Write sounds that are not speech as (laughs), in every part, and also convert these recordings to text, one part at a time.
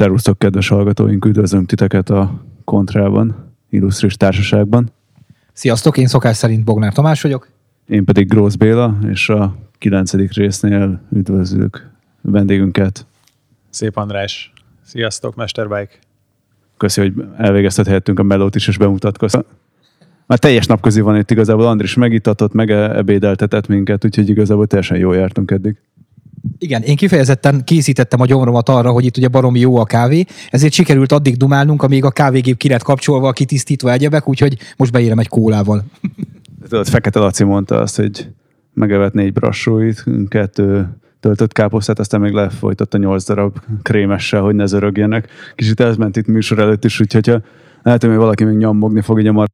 Szervusztok, kedves hallgatóink, üdvözlünk titeket a Kontrában, illusztris társaságban. Sziasztok, én szokás szerint Bognár Tamás vagyok. Én pedig Grósz Béla, és a kilencedik résznél üdvözlük vendégünket. Szép András. Sziasztok, Mesterbike. Köszi, hogy elvégeztethettünk a melót is, és bemutatkoztam. Már teljes napközi van itt igazából, Andris megitatott, meg ebédeltetett minket, úgyhogy igazából teljesen jól jártunk eddig. Igen, én kifejezetten készítettem a gyomromat arra, hogy itt ugye baromi jó a kávé, ezért sikerült addig dumálnunk, amíg a kávégép ki lett kapcsolva, kitisztítva egyebek, úgyhogy most beérem egy kólával. Tudod, Fekete Laci mondta azt, hogy megevett négy brassóit, kettő töltött káposztát, aztán még lefolytatta nyolc darab krémessel, hogy ne zörögjenek. Kicsit ez ment itt műsor előtt is, úgyhogy ha lehet, hogy valaki még nyomogni fog így a mar...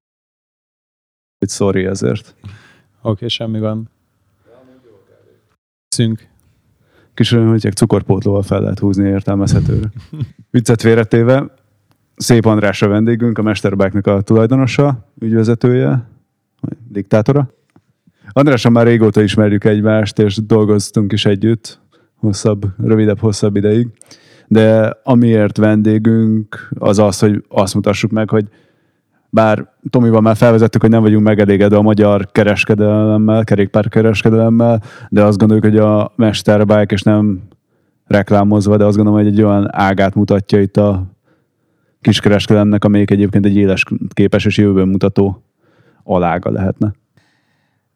sorry ezért. Oké, okay, semmi van. Szünk. Kis hogy cukorpótlóval fel lehet húzni értelmezhetőre. (laughs) Viccet véretéve, Szép András a vendégünk, a Mesterbáknak a tulajdonosa, ügyvezetője, diktátora. Andrással már régóta ismerjük egymást, és dolgoztunk is együtt, hosszabb, rövidebb, hosszabb ideig. De amiért vendégünk, az az, hogy azt mutassuk meg, hogy bár Tomival már felvezettük, hogy nem vagyunk megelégedve a magyar kereskedelemmel, kerékpárkereskedelemmel, de azt gondoljuk, hogy a Mesterbike, és nem reklámozva, de azt gondolom, hogy egy olyan ágát mutatja itt a kiskereskedelemnek, amelyik egyébként egy éles képes és jövőben mutató alága lehetne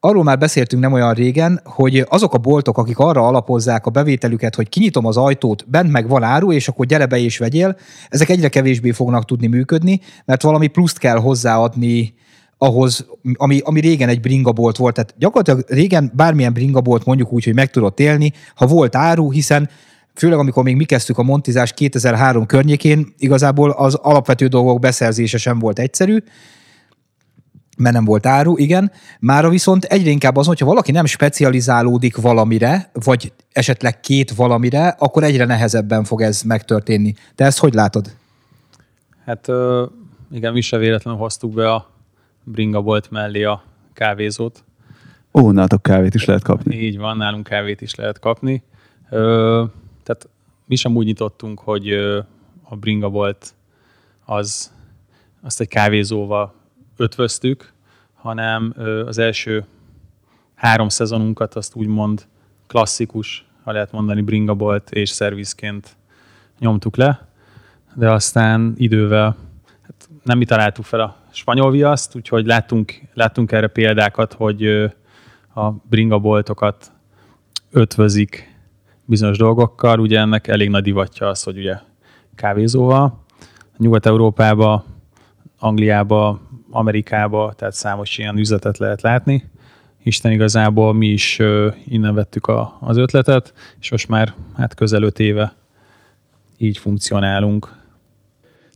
arról már beszéltünk nem olyan régen, hogy azok a boltok, akik arra alapozzák a bevételüket, hogy kinyitom az ajtót, bent meg van áru, és akkor gyere be és vegyél, ezek egyre kevésbé fognak tudni működni, mert valami pluszt kell hozzáadni ahhoz, ami, ami régen egy bringabolt volt. Tehát gyakorlatilag régen bármilyen bringabolt mondjuk úgy, hogy meg tudott élni, ha volt áru, hiszen főleg amikor még mi kezdtük a montizás 2003 környékén, igazából az alapvető dolgok beszerzése sem volt egyszerű, mert nem volt áru, igen. Mára viszont egyre inkább az, hogyha valaki nem specializálódik valamire, vagy esetleg két valamire, akkor egyre nehezebben fog ez megtörténni. Te ezt hogy látod? Hát igen, mi se véletlenül hoztuk be a bringabolt mellé a kávézót. Ó, nálatok kávét is lehet kapni. Így van, nálunk kávét is lehet kapni. Ö, tehát mi sem úgy nyitottunk, hogy a bringabolt az azt egy kávézóval ötvöztük, hanem az első három szezonunkat azt úgymond klasszikus, ha lehet mondani, bringabolt és szervizként nyomtuk le, de aztán idővel hát nem mi találtuk fel a spanyol viaszt, úgyhogy láttunk, láttunk erre példákat, hogy a bringaboltokat ötvözik bizonyos dolgokkal, ugye ennek elég nagy divatja az, hogy ugye kávézóval. Nyugat-Európába, Angliába Amerikába, tehát számos ilyen üzletet lehet látni. Isten igazából mi is innen vettük a, az ötletet, és most már hát közel öt éve így funkcionálunk.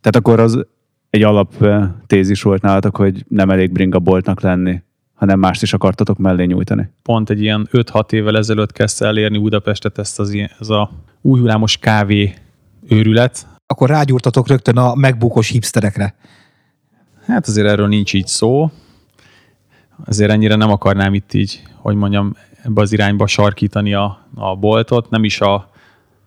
Tehát akkor az egy alap tézis volt nálatok, hogy nem elég bringa boltnak lenni, hanem mást is akartatok mellé nyújtani. Pont egy ilyen 5-6 évvel ezelőtt kezdte elérni Budapestet ezt az ilyen, ez a új hullámos kávé őrület. Akkor rágyúrtatok rögtön a megbukos hipsterekre. Hát azért erről nincs így szó. Azért ennyire nem akarnám itt így, hogy mondjam, ebbe az irányba sarkítani a, a boltot. Nem is a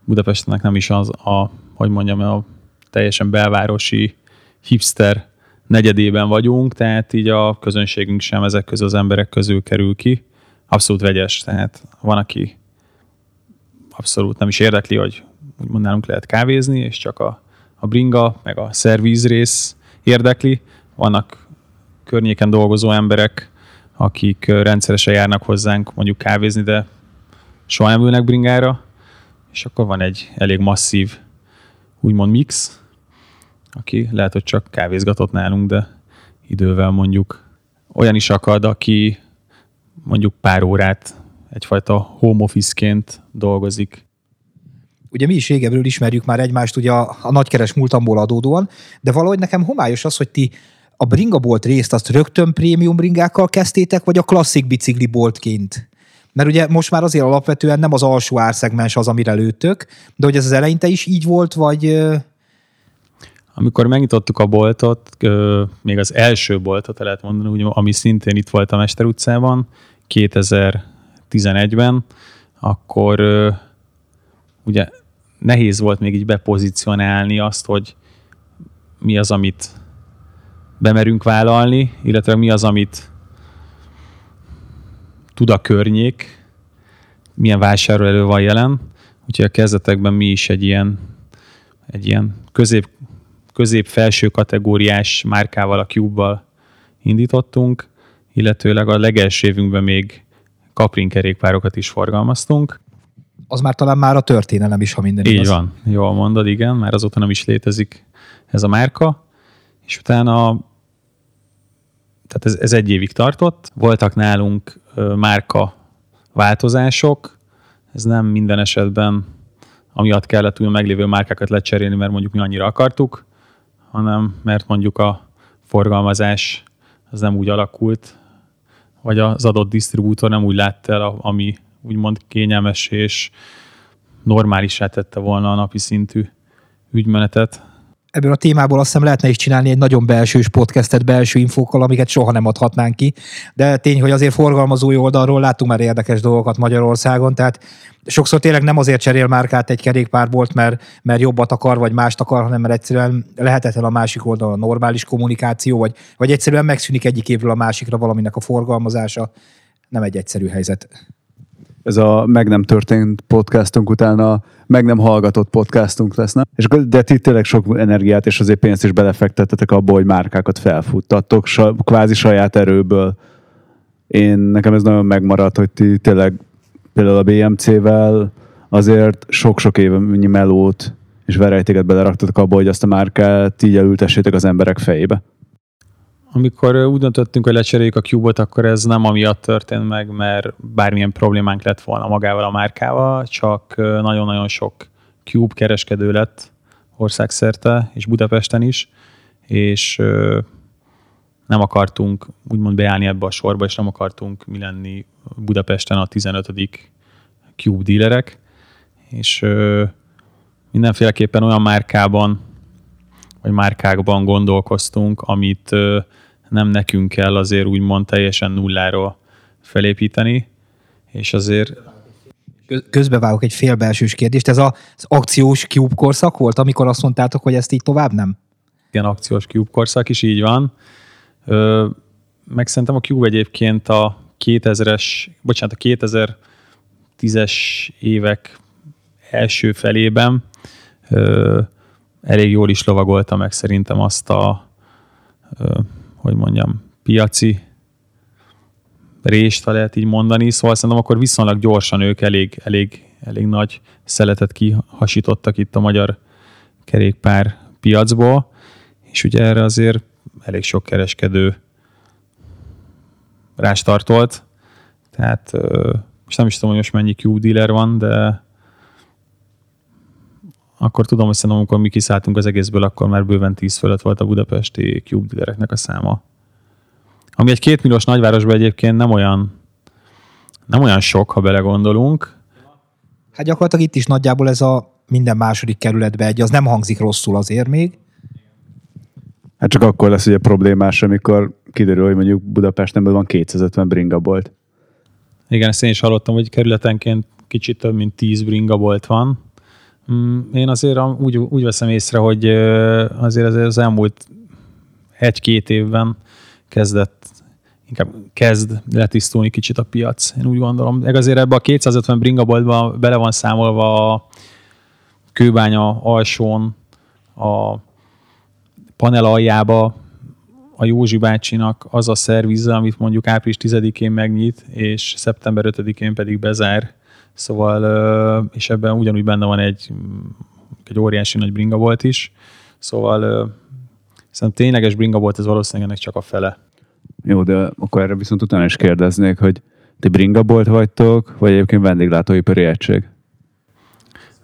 Budapestnek nem is az a, hogy mondjam, a teljesen belvárosi hipster negyedében vagyunk, tehát így a közönségünk sem ezek közül az emberek közül kerül ki. Abszolút vegyes, tehát van, aki abszolút nem is érdekli, hogy úgymond nálunk lehet kávézni, és csak a, a bringa, meg a szervíz rész érdekli vannak környéken dolgozó emberek, akik rendszeresen járnak hozzánk mondjuk kávézni, de soha nem ülnek bringára, és akkor van egy elég masszív úgymond mix, aki lehet, hogy csak kávézgatott nálunk, de idővel mondjuk olyan is akad, aki mondjuk pár órát egyfajta home office-ként dolgozik. Ugye mi is régebről ismerjük már egymást ugye a, a nagykeres múltamból adódóan, de valahogy nekem homályos az, hogy ti a bringabolt részt azt rögtön prémium bringákkal kezdtétek, vagy a klasszik bicikliboltként? Mert ugye most már azért alapvetően nem az alsó árszegmens az, amire lőttök, de hogy ez az eleinte is így volt, vagy... Amikor megnyitottuk a boltot, még az első boltot, lehet mondani, ami szintén itt volt a Mester utcában, 11-ben, akkor ugye nehéz volt még így bepozícionálni azt, hogy mi az, amit bemerünk vállalni, illetve mi az, amit tud a környék, milyen vásároló van jelen. Úgyhogy a kezdetekben mi is egy ilyen, egy ilyen közép, közép-felső kategóriás márkával, a Cube-val indítottunk, illetőleg a legelső évünkben még Caprin kerékpárokat is forgalmaztunk. Az már talán már a történelem is, ha minden Így igaz. van, jól mondod, igen, már azóta nem is létezik ez a márka, és utána tehát ez, ez egy évig tartott. Voltak nálunk márka változások, ez nem minden esetben amiatt kellett új meglévő márkákat lecserélni, mert mondjuk mi annyira akartuk, hanem mert mondjuk a forgalmazás az nem úgy alakult, vagy az adott disztribútor nem úgy látta el, ami úgymond kényelmes és normálisá tette volna a napi szintű ügymenetet. Ebből a témából azt hiszem lehetne is csinálni egy nagyon belsős podcastet belső infókkal, amiket soha nem adhatnánk ki. De tény, hogy azért forgalmazói oldalról láttunk már érdekes dolgokat Magyarországon, tehát sokszor tényleg nem azért cserél márkát egy kerékpárbolt, mert, mert jobbat akar, vagy mást akar, hanem mert egyszerűen lehetetlen a másik oldalon a normális kommunikáció, vagy, vagy egyszerűen megszűnik egyik évről a másikra valaminek a forgalmazása. Nem egy egyszerű helyzet. Ez a meg nem történt podcastunk után a meg nem hallgatott podcastunk lesz, nem? És de ti tényleg sok energiát és azért pénzt is belefektettetek abba, hogy márkákat felfuttatok, sa, kvázi saját erőből. Én, nekem ez nagyon megmaradt, hogy ti tényleg például a BMC-vel azért sok-sok évnyi melót és verejtéket beleraktatok abba, hogy azt a márkát így elültessétek az emberek fejébe. Amikor úgy döntöttünk, hogy lecseréljük a Cube-ot, akkor ez nem amiatt történt meg, mert bármilyen problémánk lett volna magával a márkával, csak nagyon-nagyon sok Cube kereskedő lett országszerte, és Budapesten is, és nem akartunk úgymond beállni ebbe a sorba, és nem akartunk mi lenni Budapesten a 15. Cube dílerek, és mindenféleképpen olyan márkában, vagy márkákban gondolkoztunk, amit nem nekünk kell azért úgymond teljesen nulláról felépíteni, és azért Kö- Közbevágok egy félbelsős kérdést. Ez a- az akciós Cube korszak volt, amikor azt mondtátok, hogy ezt így tovább nem? ilyen akciós Cube korszak is így van. Ö, meg szerintem a Cube egyébként a 2000-es, bocsánat, a 2010-es évek első felében ö, elég jól is lovagolta meg szerintem azt a, hogy mondjam, piaci rést, ha lehet így mondani, szóval szerintem akkor viszonylag gyorsan ők elég, elég, elég nagy szeletet kihasítottak itt a magyar kerékpár piacból, és ugye erre azért elég sok kereskedő rástartolt, tehát most nem is tudom, hogy most mennyi Q dealer van, de akkor tudom, hogy szerintem amikor mi kiszálltunk az egészből, akkor már bőven 10 fölött volt a budapesti Cube dealereknek a száma. Ami egy két milliós nagyvárosban egyébként nem olyan, nem olyan sok, ha belegondolunk. Hát gyakorlatilag itt is nagyjából ez a minden második kerületbe egy, az nem hangzik rosszul azért még. Hát csak akkor lesz ugye problémás, amikor kiderül, hogy mondjuk Budapesten van 250 bringabolt. Igen, ezt én is hallottam, hogy kerületenként kicsit több mint 10 bringabolt van. Mm, Én azért úgy, úgy veszem észre, hogy ö, azért az, elmúlt egy-két évben kezdett, inkább kezd letisztulni kicsit a piac. Én úgy gondolom. Meg azért ebbe a 250 bringaboltba bele van számolva a kőbánya alsón, a panel aljába a Józsi bácsinak az a szervize, amit mondjuk április 10-én megnyit, és szeptember 5-én pedig bezár. Szóval, és ebben ugyanúgy benne van egy, egy óriási nagy bringabolt is. Szóval szerintem tényleges bringabolt ez valószínűleg ennek csak a fele. Jó, de akkor erre viszont utána is kérdeznék, hogy ti bringabolt vagytok, vagy egyébként vendéglátóipari egység?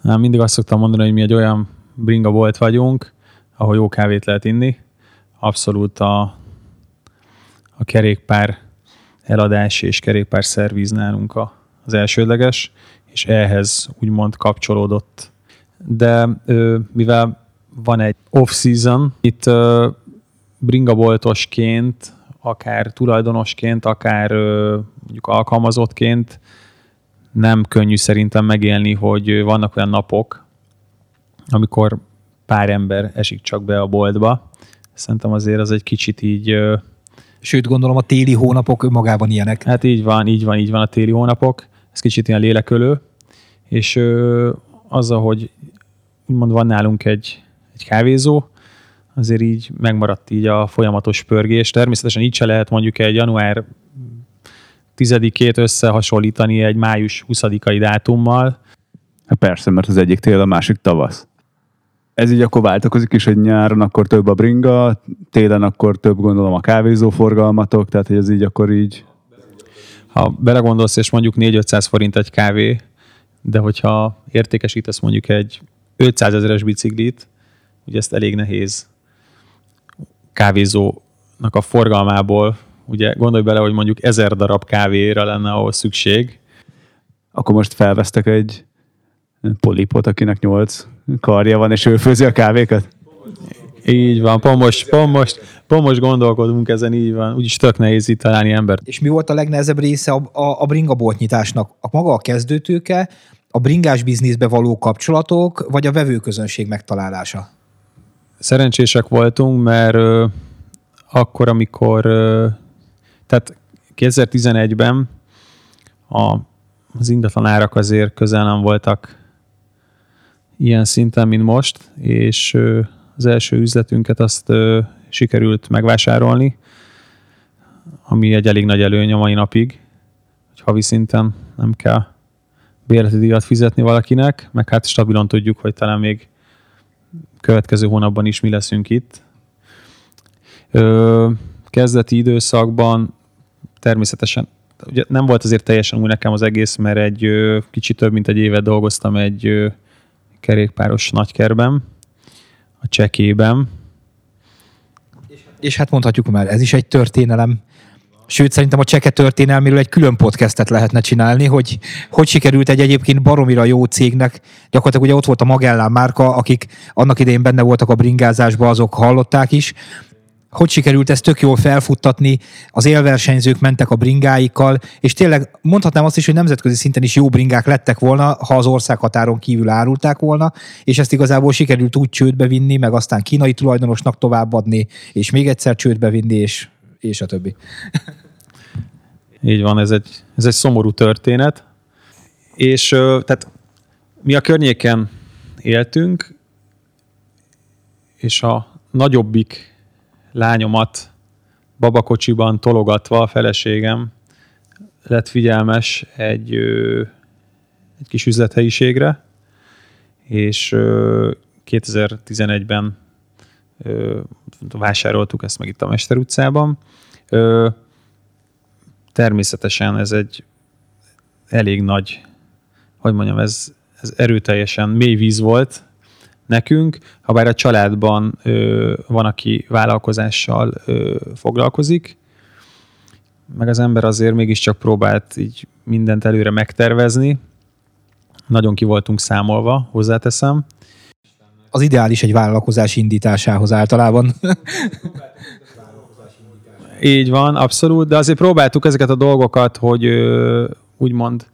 Nem, mindig azt szoktam mondani, hogy mi egy olyan bringabolt vagyunk, ahol jó kávét lehet inni. Abszolút a, a kerékpár eladás és kerékpár szerviz nálunk a, az elsődleges, és ehhez úgymond kapcsolódott. De mivel van egy off-season, itt bringaboltosként, akár tulajdonosként, akár mondjuk alkalmazottként nem könnyű szerintem megélni, hogy vannak olyan napok, amikor pár ember esik csak be a boltba. Szerintem azért az egy kicsit így... Sőt, gondolom a téli hónapok magában ilyenek. Hát így van, így van, így van a téli hónapok. Ez kicsit ilyen lélekölő. És azzal, hogy úgymond van nálunk egy, egy kávézó, azért így megmaradt így a folyamatos pörgés. Természetesen így se lehet mondjuk egy január 10-ét összehasonlítani egy május 20-ai dátummal. Hát persze, mert az egyik tél, a másik tavasz. Ez így akkor változik is, hogy nyáron akkor több a bringa, télen akkor több gondolom a kávézó forgalmatok, tehát hogy ez így akkor így... Ha belegondolsz, és mondjuk 4-500 forint egy kávé, de hogyha értékesítesz mondjuk egy 500 ezeres biciklit, ugye ezt elég nehéz kávézónak a forgalmából, ugye gondolj bele, hogy mondjuk ezer darab kávéra lenne ahol szükség. Akkor most felvesztek egy polipot, akinek nyolc karja van, és ő főzi a kávékat? Így van, pont most, pont most, pont most gondolkodunk ezen, így van. Úgyis tök nehéz itt találni embert. És mi volt a legnehezebb része a, a, a bringa boltnyitásnak? A maga a kezdőtőke, a bringás bizniszbe való kapcsolatok, vagy a vevőközönség megtalálása? Szerencsések voltunk, mert ö, akkor, amikor ö, tehát 2011-ben a, az ingatlan árak azért közel nem voltak ilyen szinten, mint most, és az első üzletünket azt ö, sikerült megvásárolni, ami egy elég nagy előny a mai napig, hogy havi szinten nem kell bérleti díjat fizetni valakinek, meg hát stabilan tudjuk, hogy talán még következő hónapban is mi leszünk itt. Ö, kezdeti időszakban természetesen ugye nem volt azért teljesen új nekem az egész, mert egy ö, kicsit több mint egy évet dolgoztam egy ö, kerékpáros nagykerben, a csekében. És hát mondhatjuk már, ez is egy történelem. Sőt, szerintem a cseke történelméről egy külön podcastet lehetne csinálni, hogy hogy sikerült egy egyébként baromira jó cégnek, gyakorlatilag ugye ott volt a Magellán márka, akik annak idején benne voltak a bringázásban, azok hallották is, hogy sikerült ezt tök jól felfuttatni, az élversenyzők mentek a bringáikkal, és tényleg mondhatnám azt is, hogy nemzetközi szinten is jó bringák lettek volna, ha az országhatáron kívül árulták volna, és ezt igazából sikerült úgy csődbe vinni, meg aztán kínai tulajdonosnak továbbadni, és még egyszer csődbe vinni, és, és a többi. (laughs) Így van, ez egy, ez egy szomorú történet. És tehát mi a környéken éltünk, és a nagyobbik lányomat babakocsiban tologatva a feleségem lett figyelmes egy, egy kis üzlethelyiségre, és 2011-ben vásároltuk ezt meg itt a Mester utcában. Természetesen ez egy elég nagy, hogy mondjam, ez, ez erőteljesen mély víz volt, nekünk, ha bár a családban ö, van, aki vállalkozással ö, foglalkozik, meg az ember azért mégiscsak próbált így mindent előre megtervezni. Nagyon ki voltunk számolva, hozzáteszem. Az ideális egy vállalkozás indításához általában. Így van, abszolút, de azért próbáltuk ezeket a dolgokat, hogy ö, úgymond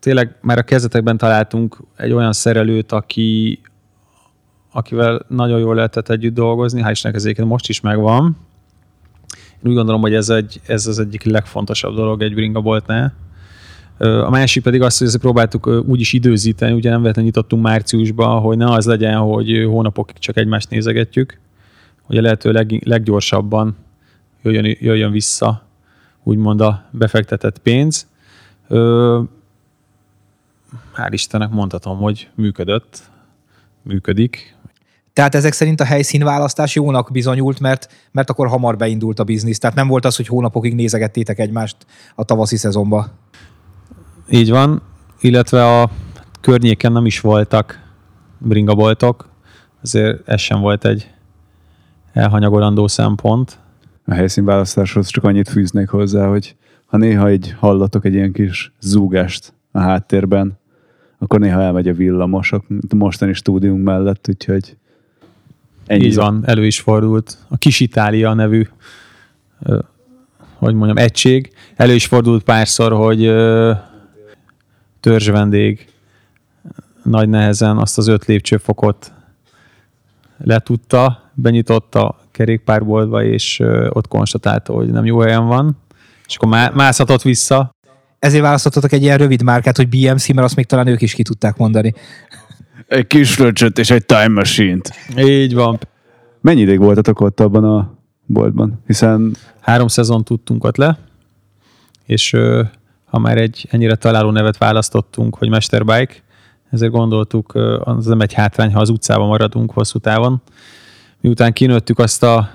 tényleg már a kezdetekben találtunk egy olyan szerelőt, aki, akivel nagyon jól lehetett együtt dolgozni, hál' Istennek ezért most is megvan. Én úgy gondolom, hogy ez, egy, ez az egyik legfontosabb dolog egy bringaboltnál. A másik pedig az, hogy ezt próbáltuk úgy is időzíteni, ugye nem véletlenül nyitottunk márciusban, hogy ne az legyen, hogy hónapokig csak egymást nézegetjük, hogy a lehető leg, leggyorsabban jöjjön, jöjjön vissza úgymond a befektetett pénz hál' Istennek mondhatom, hogy működött, működik. Tehát ezek szerint a helyszínválasztás jónak bizonyult, mert, mert akkor hamar beindult a biznisz. Tehát nem volt az, hogy hónapokig nézegettétek egymást a tavaszi szezonba. Így van, illetve a környéken nem is voltak bringaboltok, azért ez sem volt egy elhanyagolandó szempont. A helyszínválasztáshoz csak annyit fűznék hozzá, hogy ha néha egy hallatok egy ilyen kis zúgást a háttérben, akkor néha elmegy a villamos a mostani stúdiunk mellett, úgyhogy ennyi. Így van, elő is fordult. A Kis Itália nevű hogy mondjam, egység. Elő is fordult párszor, hogy törzs vendég nagy nehezen azt az öt lépcsőfokot letudta, benyitotta kerékpárboltba, és ott konstatálta, hogy nem jó helyen van, és akkor má- mászhatott vissza. Ezért választottatok egy ilyen rövid márkát, hogy BMC, mert azt még talán ők is ki tudták mondani. Egy kis röcsöt és egy time machine-t. Így van. Mennyi ideig voltatok ott abban a boltban? Hiszen Három szezon tudtunk ott le, és ha már egy ennyire találó nevet választottunk, hogy Mesterbike, ezért gondoltuk, az nem egy hátrány, ha az utcában maradunk hosszú távon. Miután kinőttük azt a...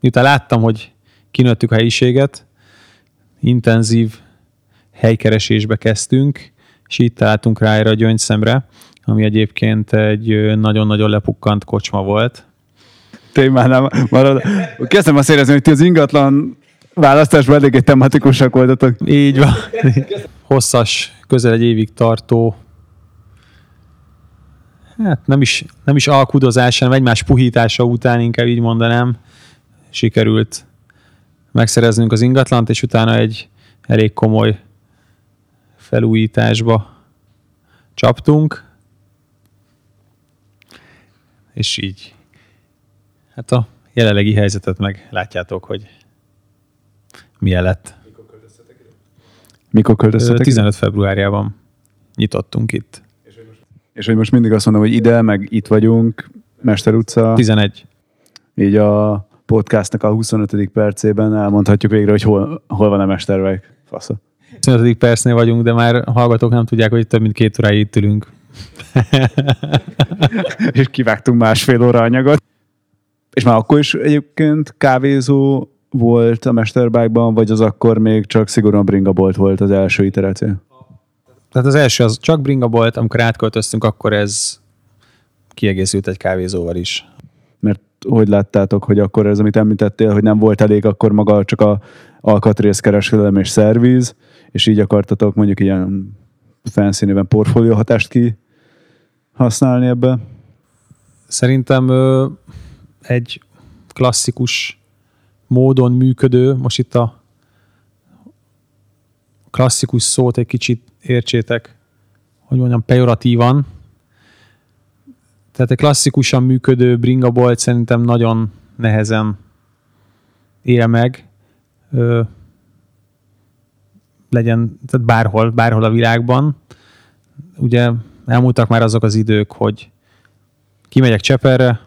Miután láttam, hogy kinőttük a helyiséget, intenzív helykeresésbe kezdtünk, és így találtunk rá erre a gyöngyszemre, ami egyébként egy nagyon-nagyon lepukkant kocsma volt. témánál marad. Kezdtem azt érezni, hogy ti az ingatlan választásban eléggé tematikusak voltatok. Így van. Hosszas, közel egy évig tartó hát nem is, nem is alkudozás, hanem egymás puhítása után inkább így mondanám, sikerült megszereznünk az ingatlant, és utána egy elég komoly felújításba csaptunk, és így hát a jelenlegi helyzetet meg látjátok, hogy milyen lett. Mikor Ö, költöztetek? 15 februárjában nyitottunk itt. És hogy most mindig azt mondom, hogy ide, meg itt vagyunk, Mester utca, 11. így a podcastnak a 25. percében elmondhatjuk végre, hogy hol, hol van a Mestervek. Fasza. 25. percnél vagyunk, de már hallgatók nem tudják, hogy több mint két óráig itt ülünk. (laughs) és kivágtunk másfél óra anyagot. És már akkor is egyébként kávézó volt a Mesterbike-ban, vagy az akkor még csak szigorúan bringabolt volt az első iteráció? Tehát az első az csak bringa volt, amikor átköltöztünk, akkor ez kiegészült egy kávézóval is. Mert hogy láttátok, hogy akkor ez, amit említettél, hogy nem volt elég, akkor maga csak a alkatrészkereskedelem és szerviz, és így akartatok mondjuk ilyen néven portfólió hatást ki használni ebbe? Szerintem ö, egy klasszikus módon működő, most itt a klasszikus szót egy kicsit értsétek, hogy mondjam, pejoratívan. Tehát egy klasszikusan működő bringabolt szerintem nagyon nehezen él meg. Ö, legyen, tehát bárhol, bárhol a világban. Ugye elmúltak már azok az idők, hogy kimegyek Cseperre,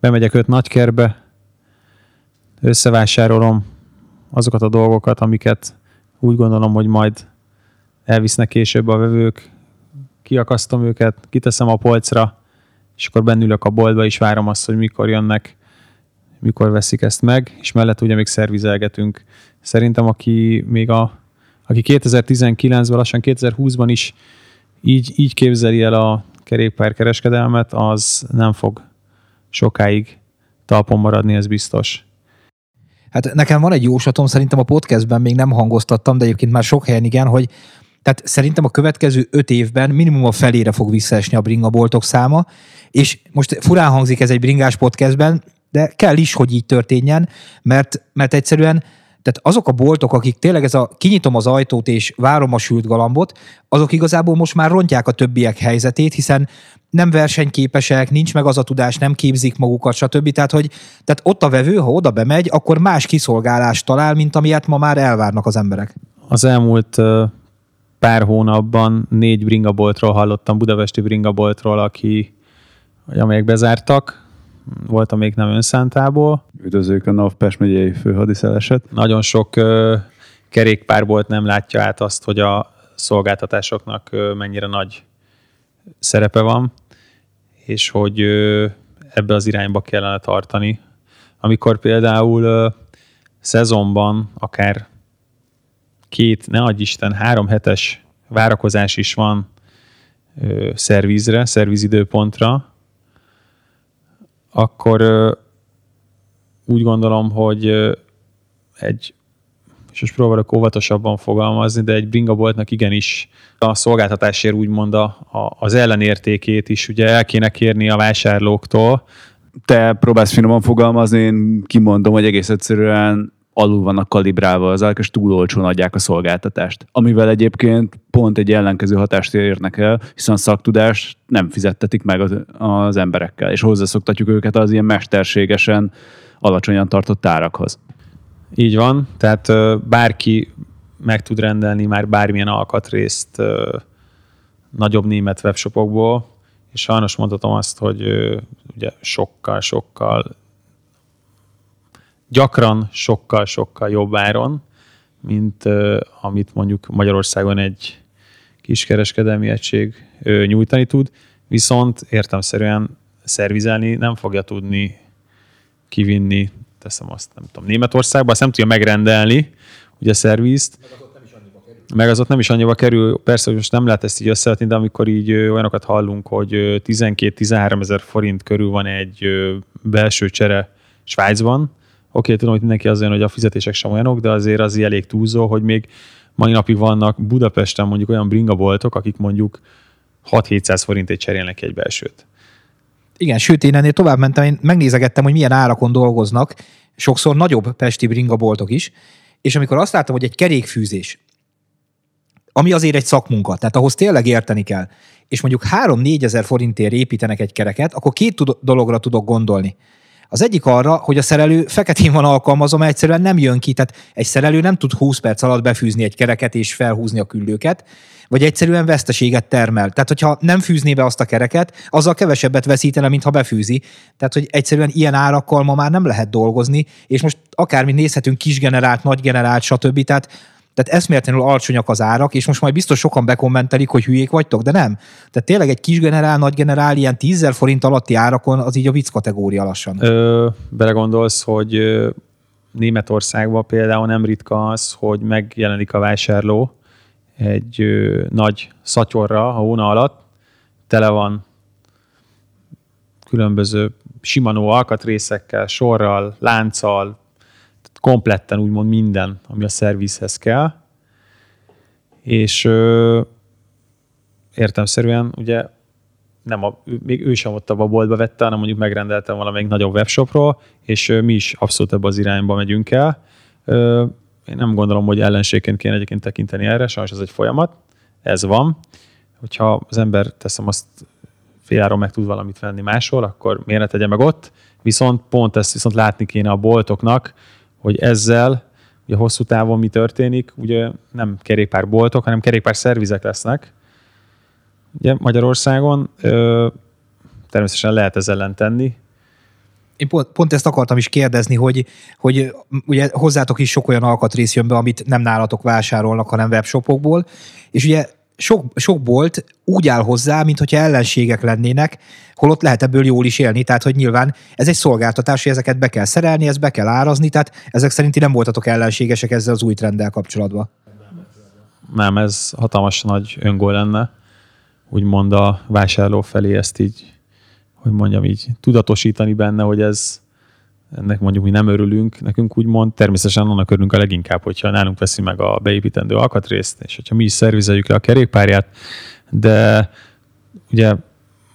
bemegyek öt nagykerbe, összevásárolom azokat a dolgokat, amiket úgy gondolom, hogy majd elvisznek később a vevők, kiakasztom őket, kiteszem a polcra, és akkor bennülök a boltba, és várom azt, hogy mikor jönnek, mikor veszik ezt meg, és mellett ugye még szervizelgetünk. Szerintem, aki még a, aki 2019-ben, lassan 2020-ban is így, így képzeli el a kerékpárkereskedelmet, az nem fog sokáig talpon maradni, ez biztos. Hát nekem van egy jóslatom, szerintem a podcastben még nem hangoztattam, de egyébként már sok helyen igen, hogy tehát szerintem a következő öt évben minimum a felére fog visszaesni a bringaboltok száma, és most furán hangzik ez egy bringás podcastben, de kell is, hogy így történjen, mert, mert egyszerűen tehát azok a boltok, akik tényleg ez a kinyitom az ajtót és várom a sült galambot, azok igazából most már rontják a többiek helyzetét, hiszen nem versenyképesek, nincs meg az a tudás, nem képzik magukat, stb. Tehát, hogy tehát ott a vevő, ha oda bemegy, akkor más kiszolgálást talál, mint amilyet ma már elvárnak az emberek. Az elmúlt pár hónapban négy bringaboltról hallottam, budapesti bringaboltról, aki, amelyek bezártak, voltam még nem önszántából. Üdvözlők a NAV megyei főhadiszeleset. Nagyon sok ö, kerékpárbolt nem látja át azt, hogy a szolgáltatásoknak ö, mennyire nagy szerepe van, és hogy ö, ebbe az irányba kellene tartani. Amikor például ö, szezonban akár két, ne adj Isten, három hetes várakozás is van ö, szervizre, szervizidőpontra, akkor úgy gondolom, hogy egy, és most próbálok óvatosabban fogalmazni, de egy bringaboltnak igenis a szolgáltatásért úgymond a, a, az ellenértékét is ugye el kéne kérni a vásárlóktól. Te próbálsz finoman fogalmazni, én kimondom, hogy egész egyszerűen alul vannak kalibrálva az árak, és túl olcsón adják a szolgáltatást. Amivel egyébként pont egy ellenkező hatást érnek el, hiszen a szaktudást nem fizettetik meg az, az emberekkel, és hozzászoktatjuk őket az ilyen mesterségesen alacsonyan tartott árakhoz. Így van, tehát bárki meg tud rendelni már bármilyen alkatrészt nagyobb német webshopokból, és sajnos mondhatom azt, hogy ugye sokkal-sokkal gyakran sokkal-sokkal jobb áron, mint amit mondjuk Magyarországon egy kiskereskedelmi egység nyújtani tud, viszont értemszerűen szervizelni nem fogja tudni kivinni, teszem azt, nem tudom, Németországba, azt nem tudja megrendelni, ugye szervizt, meg az ott nem is annyiba kerül, persze, hogy most nem lehet ezt így összevetni, de amikor így olyanokat hallunk, hogy ö, 12-13 ezer forint körül van egy belső csere Svájcban, oké, okay, tudom, hogy mindenki az olyan, hogy a fizetések sem olyanok, de azért az elég túlzó, hogy még mai napig vannak Budapesten mondjuk olyan bringaboltok, akik mondjuk 6-700 forintért cserélnek egy belsőt. Igen, sőt, én ennél tovább mentem, én megnézegettem, hogy milyen árakon dolgoznak, sokszor nagyobb pesti bringaboltok is, és amikor azt láttam, hogy egy kerékfűzés, ami azért egy szakmunka, tehát ahhoz tényleg érteni kell, és mondjuk 3-4 ezer forintért építenek egy kereket, akkor két dologra tudok gondolni. Az egyik arra, hogy a szerelő feketén van alkalmazom, egyszerűen nem jön ki, tehát egy szerelő nem tud 20 perc alatt befűzni egy kereket és felhúzni a küllőket, vagy egyszerűen veszteséget termel. Tehát, hogyha nem fűzné be azt a kereket, azzal kevesebbet veszítene, mint ha befűzi. Tehát, hogy egyszerűen ilyen árakkal ma már nem lehet dolgozni, és most akármit nézhetünk, kisgenerált, nagygenerált, stb. Tehát tehát eszméletlenül alacsonyak az árak, és most majd biztos sokan bekommentelik, hogy hülyék vagytok, de nem. Tehát tényleg egy kis generál, nagy generál, ilyen 10 forint alatti árakon az így a vicc kategória lassan. Ö, belegondolsz, hogy Németországban például nem ritka az, hogy megjelenik a vásárló egy ö, nagy szatyorra a hóna alatt, tele van különböző simanó alkatrészekkel, sorral, lánccal, kompletten úgymond minden, ami a szervizhez kell. És ö, értemszerűen ugye nem a, még ő sem ott a boltba vette, hanem mondjuk megrendeltem valamelyik nagyobb webshopról, és ö, mi is abszolút ebbe az irányba megyünk el. Ö, én nem gondolom, hogy ellenségként kéne egyébként tekinteni erre, sajnos ez egy folyamat, ez van. Hogyha az ember, teszem azt, féláron meg tud valamit venni máshol, akkor miért ne tegye meg ott, viszont pont ezt viszont látni kéne a boltoknak, hogy ezzel ugye hosszú távon mi történik, ugye nem kerékpárboltok, hanem kerékpár szervizek lesznek. Ugye Magyarországon ö, természetesen lehet ez ellen tenni, Én pont, pont ezt akartam is kérdezni, hogy, hogy ugye hozzátok is sok olyan alkatrész jön be, amit nem nálatok vásárolnak, hanem webshopokból, és ugye sok, sok bolt úgy áll hozzá, mintha ellenségek lennének, holott lehet ebből jól is élni, tehát hogy nyilván ez egy szolgáltatás, hogy ezeket be kell szerelni, ezt be kell árazni, tehát ezek szerint nem voltatok ellenségesek ezzel az új trenddel kapcsolatban. nem, ez hatalmas nagy öngól lenne, úgymond a vásárló felé ezt így, hogy mondjam így, tudatosítani benne, hogy ez ennek mondjuk mi nem örülünk, nekünk úgymond. Természetesen annak örülünk a leginkább, hogyha nálunk veszi meg a beépítendő alkatrészt, és hogyha mi is szervizeljük le a kerékpárját, de ugye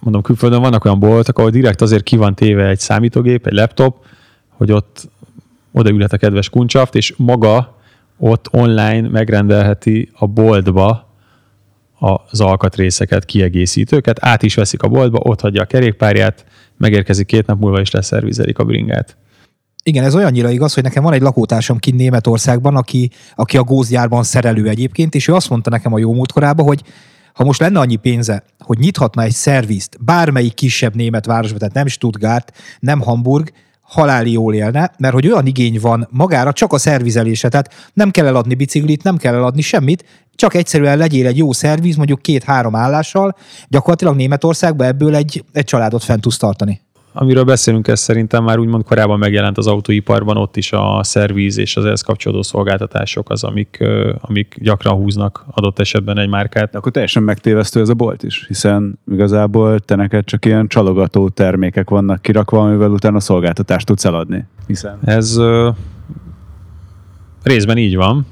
mondom, külföldön vannak olyan boltok, ahol direkt azért ki van téve egy számítógép, egy laptop, hogy ott odaülhet a kedves kuncsaft, és maga ott online megrendelheti a boltba az alkatrészeket, kiegészítőket, át is veszik a boltba, ott hagyja a kerékpárját, megérkezik két nap múlva, és leszervizelik a bringát. Igen, ez olyannyira igaz, hogy nekem van egy lakótársam kint Németországban, aki, aki a gózgyárban szerelő egyébként, és ő azt mondta nekem a jó múltkorában, hogy ha most lenne annyi pénze, hogy nyithatna egy szervizt bármelyik kisebb német városban, tehát nem Stuttgart, nem Hamburg, haláli jól élne, mert hogy olyan igény van magára csak a szervizelése, tehát nem kell eladni biciklit, nem kell eladni semmit, csak egyszerűen legyél egy jó szerviz, mondjuk két-három állással, gyakorlatilag Németországban ebből egy, egy családot fent tudsz tartani. Amiről beszélünk, ez szerintem már úgymond korábban megjelent az autóiparban, ott is a szervíz és az ehhez kapcsolódó szolgáltatások az, amik, amik gyakran húznak adott esetben egy márkát. De akkor teljesen megtévesztő ez a bolt is, hiszen igazából te neked csak ilyen csalogató termékek vannak kirakva, amivel utána szolgáltatást tudsz eladni. Hiszen Ez ö, részben így van.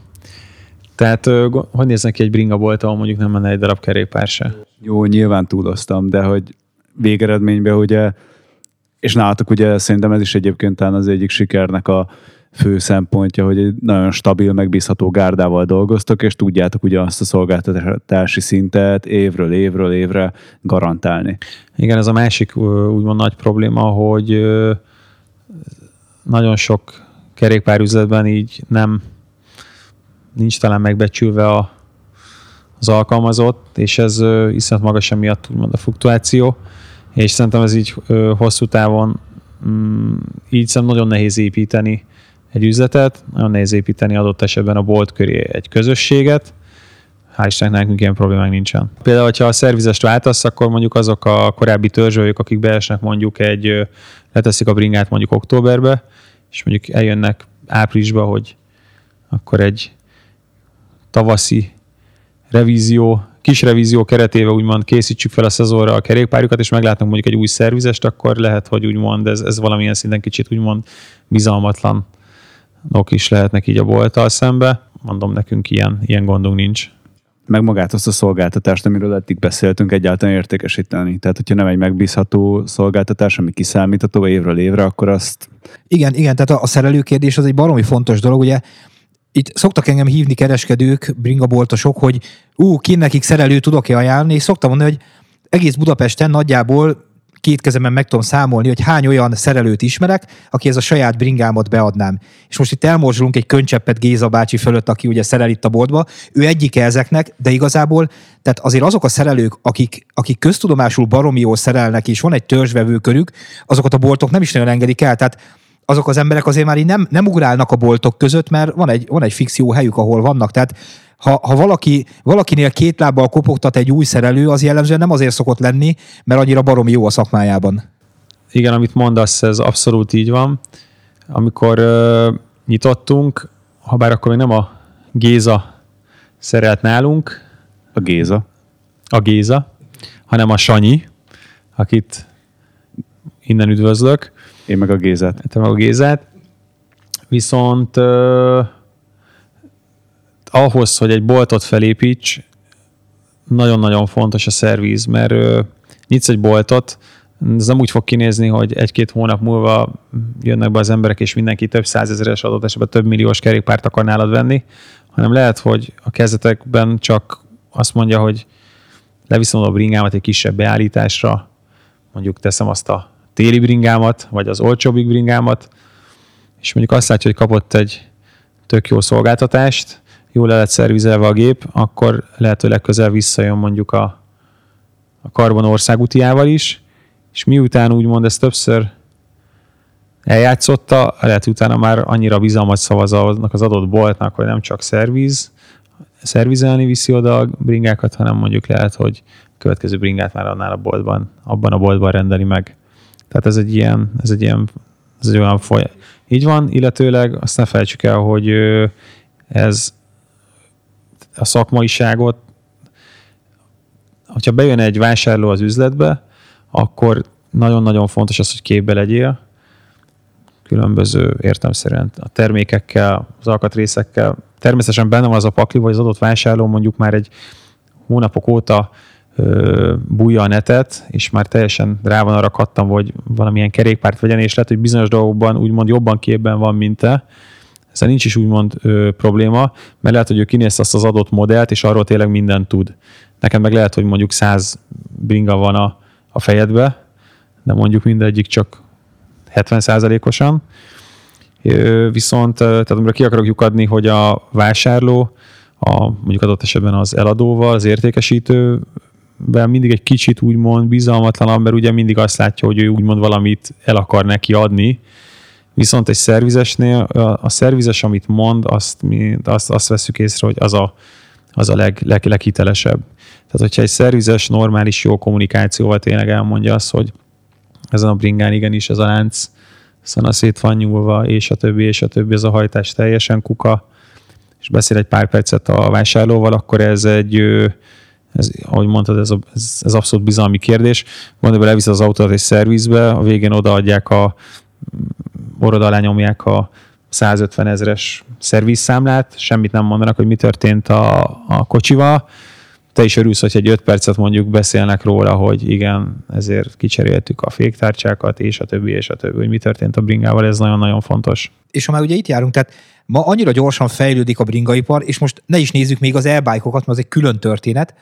Tehát hogy néz neki egy bringa bolt, ahol mondjuk nem menne egy darab kerékpár se? jó, nyilván túloztam, de hogy végeredményben ugye, és nálatok ugye szerintem ez is egyébként az egyik sikernek a fő szempontja, hogy egy nagyon stabil, megbízható gárdával dolgoztok, és tudjátok ugye azt a szolgáltatási szintet évről évről évre garantálni. Igen, ez a másik úgymond nagy probléma, hogy nagyon sok kerékpárüzletben így nem nincs talán megbecsülve a, az alkalmazott, és ez iszonyat magas emiatt úgymond a fluktuáció, és szerintem ez így hosszú távon mm, így szerintem nagyon nehéz építeni egy üzletet, nagyon nehéz építeni adott esetben a bolt köré egy közösséget, hál' Istennek nekünk ilyen problémák nincsen. Például, ha a szervizest váltasz, akkor mondjuk azok a korábbi törzsőjük, akik beesnek mondjuk egy, leteszik a bringát mondjuk októberbe, és mondjuk eljönnek áprilisba, hogy akkor egy tavaszi revízió, kis revízió keretében úgymond készítsük fel a szezonra a kerékpárjukat, és meglátnak mondjuk egy új szervizest, akkor lehet, hogy úgymond ez, ez valamilyen szinten kicsit úgymond bizalmatlan ok is lehetnek így a bolttal szembe. Mondom, nekünk ilyen, ilyen gondunk nincs meg magát azt a szolgáltatást, amiről eddig beszéltünk, egyáltalán értékesíteni. Tehát, hogyha nem egy megbízható szolgáltatás, ami kiszámítható évről évre, akkor azt... Igen, igen, tehát a, szerelő kérdés az egy baromi fontos dolog, ugye itt szoktak engem hívni kereskedők, bringaboltosok, hogy ú, ki nekik szerelő tudok-e ajánlani, és szoktam mondani, hogy egész Budapesten nagyjából két kezemben meg tudom számolni, hogy hány olyan szerelőt ismerek, aki ez a saját bringámat beadnám. És most itt elmorzsolunk egy könycseppet Géza bácsi fölött, aki ugye szerel itt a boltba. Ő egyik ezeknek, de igazából, tehát azért azok a szerelők, akik, akik köztudomásul baromi jól szerelnek, és van egy törzsvevő körük, azokat a boltok nem is nagyon engedik el. Tehát azok az emberek azért már így nem, nem ugrálnak a boltok között, mert van egy, van egy fix jó helyük, ahol vannak. Tehát ha, ha valaki, valakinél két lábbal kopogtat egy új szerelő, az jellemzően nem azért szokott lenni, mert annyira baromi jó a szakmájában. Igen, amit mondasz, ez abszolút így van. Amikor uh, nyitottunk, ha bár akkor még nem a Géza szerelt nálunk. A Géza. A Géza, hanem a Sanyi, akit innen üdvözlök. Én meg a Gézát. Te meg a Gézát. Viszont uh, ahhoz, hogy egy boltot felépíts, nagyon-nagyon fontos a szerviz, mert uh, nyitsz egy boltot, ez nem úgy fog kinézni, hogy egy-két hónap múlva jönnek be az emberek, és mindenki több százezeres adott esetben több milliós kerékpárt akar nálad venni, hanem lehet, hogy a kezdetekben csak azt mondja, hogy leviszem a bringámat egy kisebb beállításra, mondjuk teszem azt a téli bringámat, vagy az olcsóbbik bringámat, és mondjuk azt látja, hogy kapott egy tök jó szolgáltatást, jól le lett szervizelve a gép, akkor lehetőleg közel visszajön mondjuk a, a Karbon országútiával is, és miután úgymond ezt többször eljátszotta, lehet utána már annyira bizalmat szavaz az adott boltnak, hogy nem csak szerviz, szervizelni viszi oda a bringákat, hanem mondjuk lehet, hogy a következő bringát már annál a boltban, abban a boltban rendeli meg. Tehát ez egy ilyen, ez egy ilyen, ez egy olyan foly. Így van, illetőleg azt ne felejtsük el, hogy ez a szakmaiságot, hogyha bejön egy vásárló az üzletbe, akkor nagyon-nagyon fontos az, hogy képbe legyél, különböző értelmszerűen a termékekkel, az alkatrészekkel. Természetesen benne van az a pakli, vagy az adott vásárló mondjuk már egy hónapok óta bújja a netet, és már teljesen rá van arra kattam, hogy valamilyen kerékpárt vegyen, és lehet, hogy bizonyos dolgokban úgymond jobban képben van, mint te. Ezzel nincs is úgymond ö, probléma, mert lehet, hogy ő kinéz azt az adott modellt, és arról tényleg mindent tud. Nekem meg lehet, hogy mondjuk száz bringa van a, a fejedbe, de mondjuk mindegyik csak 70%-osan. Viszont, tehát amire ki akarok lyukadni, hogy a vásárló, a, mondjuk adott esetben az eladóval, az értékesítő mindig egy kicsit úgymond bizalmatlan, mert ugye mindig azt látja, hogy ő úgymond valamit el akar neki adni, viszont egy szervizesnél a szervizes, amit mond, azt, mi, azt, azt veszük észre, hogy az a, az a leg, leg, leghitelesebb. Tehát, hogyha egy szervizes normális jó kommunikációval tényleg elmondja azt, hogy ezen a bringán igenis ez a lánc szana szét van nyúlva, és a többi, és a többi, ez a hajtás teljesen kuka, és beszél egy pár percet a vásárlóval, akkor ez egy ez, ahogy mondtad, ez, a, ez, ez abszolút bizalmi kérdés. Gondolj bele, az autót egy szervizbe, a végén odaadják a orrod alá nyomják a 150 ezeres szervizszámlát, semmit nem mondanak, hogy mi történt a, a kocsival, te is örülsz, hogy egy öt percet mondjuk beszélnek róla, hogy igen, ezért kicseréltük a féktárcsákat, és a többi, és a többi, hogy mi történt a bringával, ez nagyon-nagyon fontos. És ha már ugye itt járunk, tehát ma annyira gyorsan fejlődik a bringaipar, és most ne is nézzük még az e-bike-okat, mert az egy külön történet,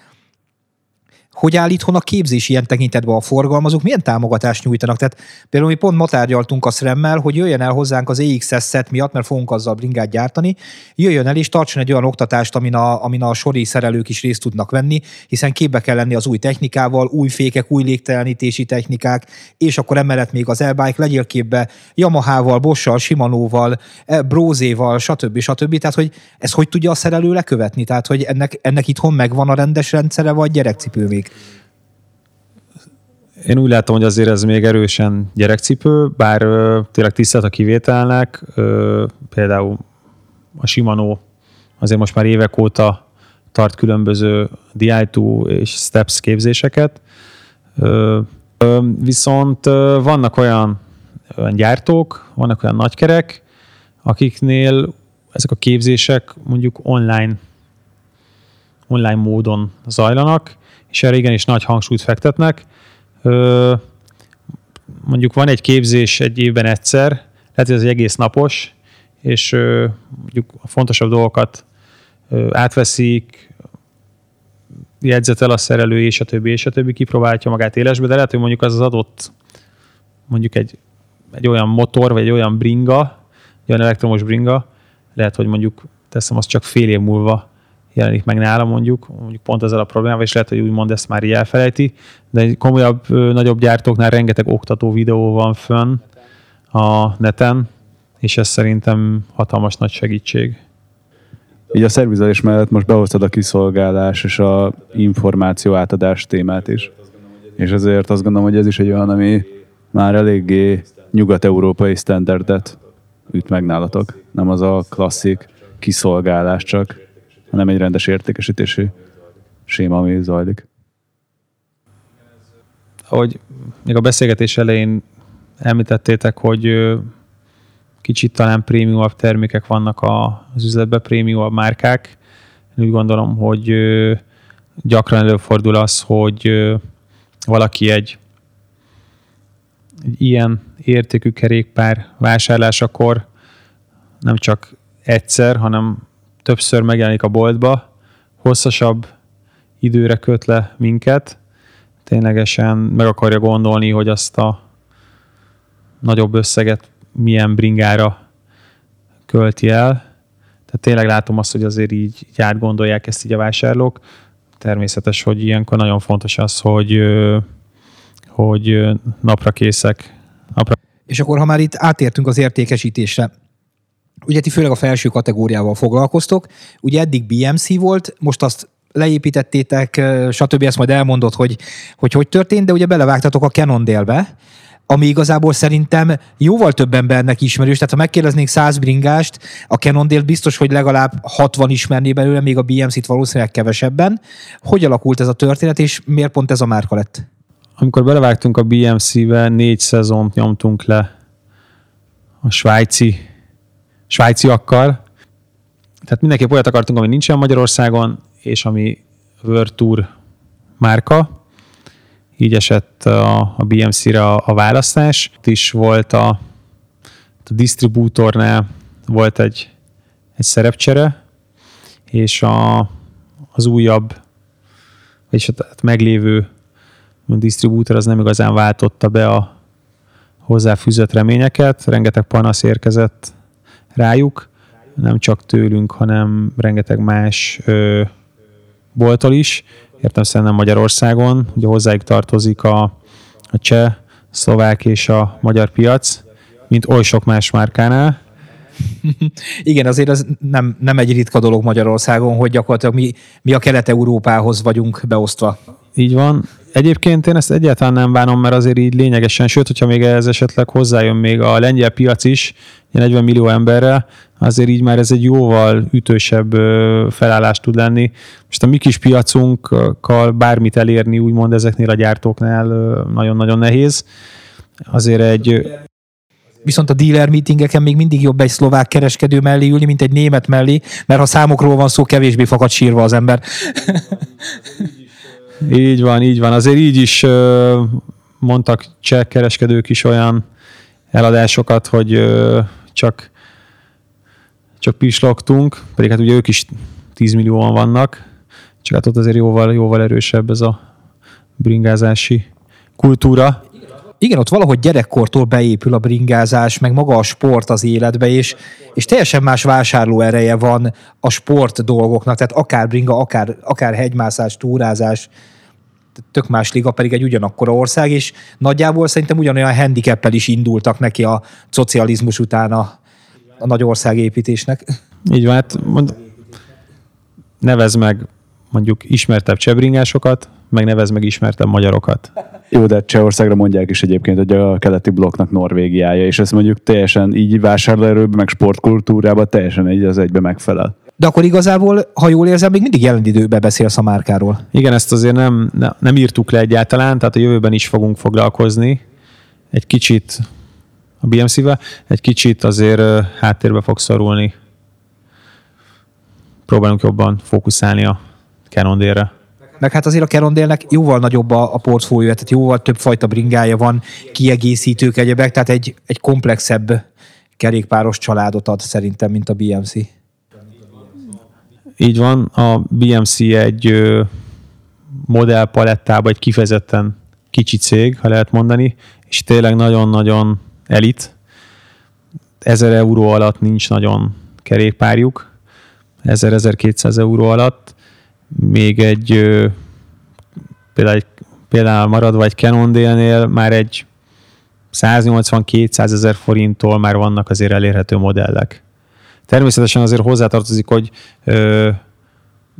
hogy áll itthon a képzés ilyen tekintetben a forgalmazók, milyen támogatást nyújtanak? Tehát például mi pont ma tárgyaltunk a SREM-mel, hogy jöjjön el hozzánk az EXS set miatt, mert fogunk azzal bringát gyártani, jöjjön el és tartson egy olyan oktatást, amin a, amin a sori szerelők is részt tudnak venni, hiszen képbe kell lenni az új technikával, új fékek, új légtelenítési technikák, és akkor emellett még az e-bike, legyél képbe Yamaha-val, Bosch-sal, Shimano-val, e, Brózéval, stb. stb. Tehát, hogy ez hogy tudja a szerelő lekövetni? Tehát, hogy ennek, ennek itthon megvan a rendes rendszere, vagy gyerekcipő még? Én úgy látom, hogy azért ez még erősen gyerekcipő, bár ö, tényleg tisztelt a kivételnek, ö, például a Shimano azért most már évek óta tart különböző DI2 és STEPS képzéseket, ö, ö, viszont ö, vannak olyan, olyan gyártók, vannak olyan nagykerek, akiknél ezek a képzések mondjuk online online módon zajlanak, és erre igenis nagy hangsúlyt fektetnek. Mondjuk van egy képzés egy évben egyszer, lehet, hogy ez egy egész napos, és mondjuk a fontosabb dolgokat átveszik, jegyzetel a szerelő, és a többi, és a többi kipróbálja magát élesbe, de lehet, hogy mondjuk az az adott mondjuk egy, egy olyan motor, vagy egy olyan bringa, egy olyan elektromos bringa, lehet, hogy mondjuk teszem azt csak fél év múlva jelenik meg nála mondjuk, mondjuk pont ezzel a problémával, és lehet, hogy úgymond ezt már így elfelejti, de egy komolyabb, nagyobb gyártóknál rengeteg oktató videó van fönn a neten, és ez szerintem hatalmas nagy segítség. Így a szervizelés mellett most behoztad a kiszolgálás és a információ átadás témát is. És ezért azt gondolom, hogy ez is egy olyan, ami már eléggé nyugat-európai standardet üt meg nálatok. Nem az a klasszik kiszolgálás csak, hanem egy rendes értékesítési séma, ami zajlik. Ahogy még a beszélgetés elején említettétek, hogy kicsit talán prémiumabb termékek vannak az üzletben, prémiumabb márkák. Én úgy gondolom, hogy gyakran előfordul az, hogy valaki egy, egy ilyen értékű kerékpár vásárlásakor nem csak egyszer, hanem többször megjelenik a boltba, hosszasabb időre köt le minket, ténylegesen meg akarja gondolni, hogy azt a nagyobb összeget milyen bringára költi el. Tehát tényleg látom azt, hogy azért így, így átgondolják ezt így a vásárlók. Természetes, hogy ilyenkor nagyon fontos az, hogy, hogy napra készek. Napra... És akkor, ha már itt átértünk az értékesítésre, Ugye ti főleg a felső kategóriával foglalkoztok, ugye eddig BMC volt, most azt leépítettétek, stb. ezt majd elmondod, hogy, hogy hogy történt, de ugye belevágtatok a Cannondale-be, ami igazából szerintem jóval több embernek ismerős. Tehát ha megkérdeznénk 100 bringást, a Cannondale biztos, hogy legalább 60 ismerné belőle, még a BMC-t valószínűleg kevesebben. Hogy alakult ez a történet, és miért pont ez a márka lett? Amikor belevágtunk a BMC-be, négy szezont nyomtunk le a svájci svájciakkal. Tehát mindenképp olyat akartunk, ami nincsen Magyarországon, és ami World Tour márka. Így esett a, a BMC-re a, választás. Itt is volt a, a distribútornál volt egy, egy szerepcsere, és a, az újabb, és a meglévő distribútor az nem igazán váltotta be a hozzáfűzött reményeket, rengeteg panasz érkezett rájuk, nem csak tőlünk, hanem rengeteg más ö, boltól is, értem szerintem Magyarországon, ugye hozzájuk tartozik a, a cseh, szlovák és a magyar piac, mint oly sok más márkánál. (laughs) Igen, azért az nem, nem egy ritka dolog Magyarországon, hogy gyakorlatilag mi, mi a Kelet-Európához vagyunk beosztva. Így van. Egyébként én ezt egyáltalán nem bánom, mert azért így lényegesen, sőt, hogyha még ez esetleg hozzájön még a lengyel piac is, 40 millió emberrel, azért így már ez egy jóval ütősebb felállás tud lenni. Most a mi kis piacunkkal bármit elérni, úgymond ezeknél a gyártóknál nagyon-nagyon nehéz. Azért egy Viszont a dealer meetingeken még mindig jobb egy szlovák kereskedő mellé ülni, mint egy német mellé, mert ha számokról van szó, kevésbé fakad sírva az ember. (laughs) Így van, így van. Azért így is mondtak cseh kereskedők is olyan eladásokat, hogy csak, csak pislogtunk, pedig hát ugye ők is 10 millióan vannak, csak hát ott azért jóval, jóval erősebb ez a bringázási kultúra. Igen, ott valahogy gyerekkortól beépül a bringázás, meg maga a sport az életbe, és, és teljesen más vásárló ereje van a sport dolgoknak, tehát akár bringa, akár, akár hegymászás, túrázás, tök más liga, pedig egy ugyanakkora ország, és nagyjából szerintem ugyanolyan handicappel is indultak neki a szocializmus után a, a nagy országépítésnek. Így van, hát mond, nevez meg mondjuk ismertebb csebringásokat, meg nevez meg ismertebb magyarokat. Jó, de Csehországra mondják is egyébként, hogy a keleti blokknak Norvégiája, és ezt mondjuk teljesen így vásárlóerőben, meg sportkultúrában teljesen egy az egybe megfelel. De akkor igazából, ha jól érzem, még mindig jelen időben beszélsz a márkáról. Igen, ezt azért nem, ne- nem írtuk le egyáltalán, tehát a jövőben is fogunk foglalkozni. Egy kicsit a BMC-vel, egy kicsit azért háttérbe fog szorulni. Próbálunk jobban fókuszálni a Cannondale-re. Meg hát azért a Kerondélnek jóval nagyobb a, a portfóliója, tehát jóval több fajta bringája van, kiegészítők egyebek, tehát egy, egy komplexebb kerékpáros családot ad szerintem, mint a BMC. Így van, a BMC egy modellpalettában egy kifejezetten kicsi cég, ha lehet mondani, és tényleg nagyon-nagyon elit. 1000 euró alatt nincs nagyon kerékpárjuk, 1000-1200 euró alatt. Még egy például, egy, például maradva egy Cannondale-nél már egy 180-200 ezer forinttól már vannak azért elérhető modellek. Természetesen azért hozzátartozik, hogy ö,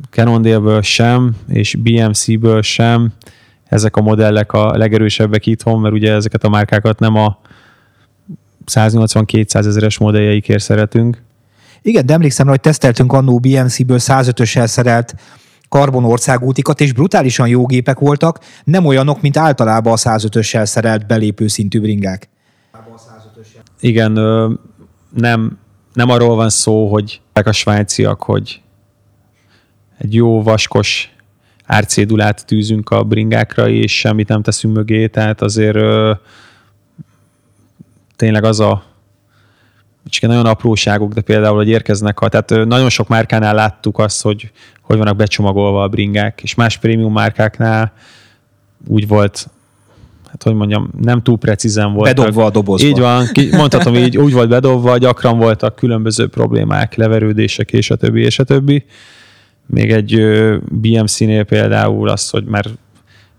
Cannondale-ből sem, és BMC-ből sem ezek a modellek a legerősebbek itthon, mert ugye ezeket a márkákat nem a 180-200 ezeres modelljeikért szeretünk. Igen, de emlékszem, rá, hogy teszteltünk annó BMC-ből 105-össel szerelt karbon országútikat, és brutálisan jó gépek voltak, nem olyanok, mint általában a 105-össel szerelt belépő szintű bringák. Igen, nem, nem arról van szó, hogy a svájciak, hogy egy jó vaskos árcédulát tűzünk a bringákra, és semmit nem teszünk mögé, tehát azért ö, tényleg az a csak nagyon apróságok, de például, hogy érkeznek a, tehát ö, nagyon sok márkánál láttuk azt, hogy hogy vannak becsomagolva a bringák, és más prémium márkáknál úgy volt, hát hogy mondjam, nem túl precízen volt. Bedobva a dobozba. Így van, ki- mondhatom így, úgy volt bedobva, gyakran voltak különböző problémák, leverődések és a többi, és a többi. Még egy BMC-nél például az, hogy már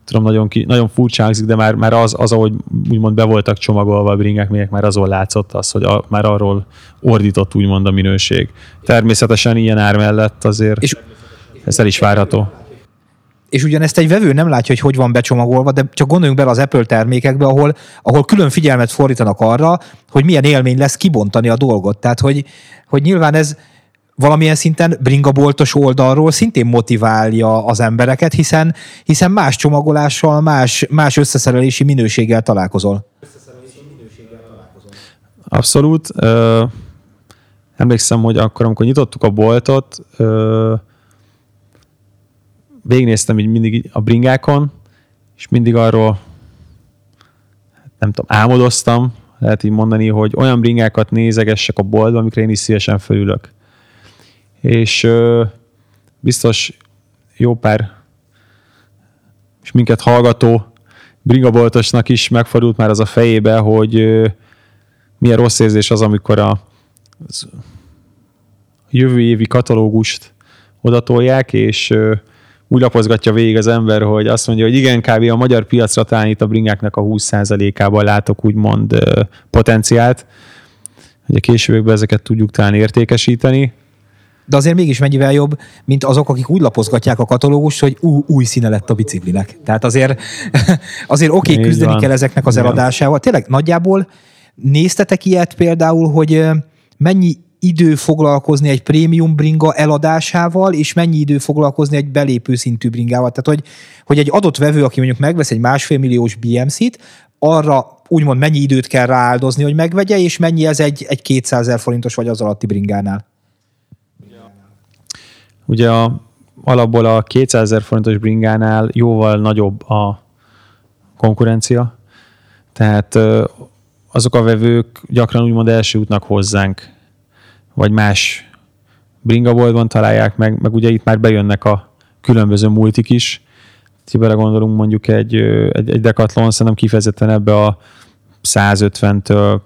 tudom, nagyon, ki, nagyon furcsa hangzik, de már, már az, az, ahogy úgymond be voltak csomagolva a bringák, még már azon látszott az, hogy a, már arról ordított úgymond a minőség. Természetesen ilyen ár mellett azért És- ez el is várható. És ugyanezt egy vevő nem látja, hogy hogy van becsomagolva, de csak gondoljunk bele az Apple termékekbe, ahol, ahol külön figyelmet fordítanak arra, hogy milyen élmény lesz kibontani a dolgot. Tehát, hogy, hogy nyilván ez valamilyen szinten bringaboltos oldalról szintén motiválja az embereket, hiszen, hiszen más csomagolással, más, más összeszerelési minőséggel találkozol. Abszolút. Ö, emlékszem, hogy akkor, amikor nyitottuk a boltot, ö, végignéztem így mindig a bringákon, és mindig arról nem tudom, álmodoztam, lehet így mondani, hogy olyan bringákat nézegessek a boltban, amikre én is szívesen fölülök. És ö, biztos jó pár és minket hallgató bringaboltosnak is megfordult már az a fejébe, hogy ö, milyen rossz érzés az, amikor a az jövő évi katalógust odatolják, és ö, úgy lapozgatja végig az ember, hogy azt mondja, hogy igen, kb. a magyar piacra talán itt a bringáknak a 20%-ában látok úgymond potenciált, hogy a későbbekben ezeket tudjuk talán értékesíteni. De azért mégis mennyivel jobb, mint azok, akik úgy lapozgatják a katalógust, hogy ú, új színe lett a biciklinek. Tehát azért, (laughs) azért oké, okay, küzdeni van. kell ezeknek az eladásával. Tényleg nagyjából néztetek ilyet például, hogy mennyi idő foglalkozni egy prémium bringa eladásával, és mennyi idő foglalkozni egy belépő szintű bringával. Tehát, hogy, hogy egy adott vevő, aki mondjuk megvesz egy másfél milliós BMC-t, arra úgymond mennyi időt kell rááldozni, hogy megvegye, és mennyi ez egy, egy 200 ezer forintos vagy az alatti bringánál. Ugye a alapból a 200 ezer forintos bringánál jóval nagyobb a konkurencia, tehát azok a vevők gyakran úgymond első útnak hozzánk, vagy más bringaboltban találják meg, meg ugye itt már bejönnek a különböző multik is. Ha belegondolunk mondjuk egy, egy, egy Decathlon, szerintem kifejezetten ebbe a 150-től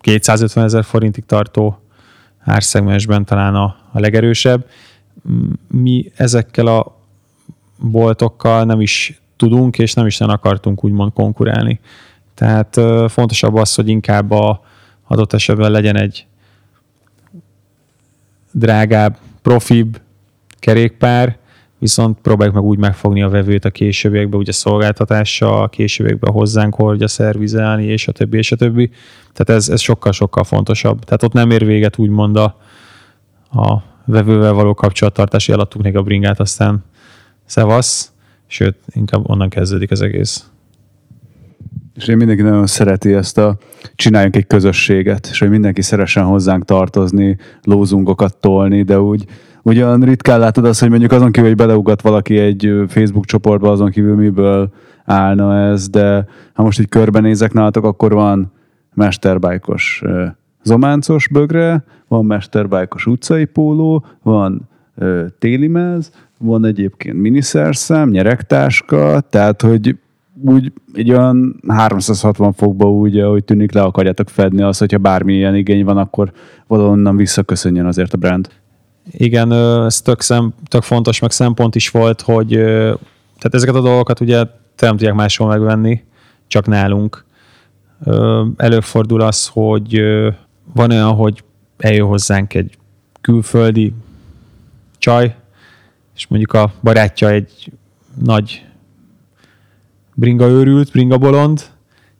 250 ezer forintig tartó árszegmensben talán a, a legerősebb. Mi ezekkel a boltokkal nem is tudunk, és nem is nem akartunk úgymond konkurálni. Tehát fontosabb az, hogy inkább a adott esetben legyen egy drágább, profibb kerékpár, viszont próbáljuk meg úgy megfogni a vevőt a későbbiekben, ugye szolgáltatással, a későbbiekben hozzánk hordja szervizelni, és a többi, és a többi. Tehát ez, ez sokkal-sokkal fontosabb. Tehát ott nem ér véget úgymond a, a vevővel való kapcsolattartási alattuk a bringát, aztán szevasz, sőt, inkább onnan kezdődik az egész. És én mindenki nagyon szereti ezt a csináljunk egy közösséget, és hogy mindenki szeresen hozzánk tartozni, lózungokat tolni, de úgy ugyan ritkán látod azt, hogy mondjuk azon kívül, hogy beleugat valaki egy Facebook csoportba, azon kívül miből állna ez, de ha most így körbenézek nálatok, akkor van mesterbájkos zománcos bögre, van mesterbájkos utcai póló, van téli mez, van egyébként miniszerszám, nyeregtáska, tehát hogy úgy egy olyan 360 fokba úgy, ahogy tűnik, le akarjátok fedni azt, hogyha bármilyen igény van, akkor valahonnan visszaköszönjön azért a brand. Igen, ez tök, szem, tök fontos, meg szempont is volt, hogy tehát ezeket a dolgokat ugye te nem tudják máshol megvenni, csak nálunk. Előfordul az, hogy van olyan, hogy eljön hozzánk egy külföldi csaj, és mondjuk a barátja egy nagy bringa őrült, bringa bolond,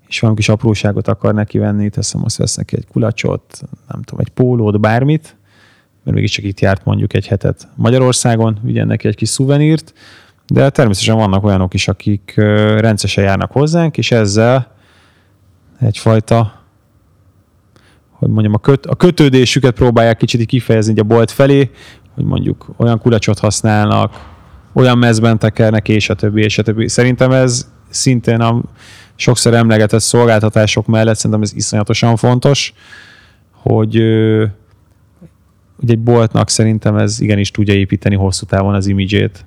és valami kis apróságot akar neki venni, teszem, azt vesz neki egy kulacsot, nem tudom, egy pólót, bármit, mert mégiscsak itt járt mondjuk egy hetet Magyarországon, vigyen neki egy kis szuvenírt, de természetesen vannak olyanok is, akik rendszeresen járnak hozzánk, és ezzel egyfajta hogy mondjam, a, köt, a kötődésüket próbálják kicsit kifejezni a bolt felé, hogy mondjuk olyan kulacsot használnak, olyan mezben tekernek, és a többi, és a többi. Szerintem ez szintén a sokszor emlegetett szolgáltatások mellett szerintem ez iszonyatosan fontos, hogy ugye egy boltnak szerintem ez igenis tudja építeni hosszú távon az imidzsét.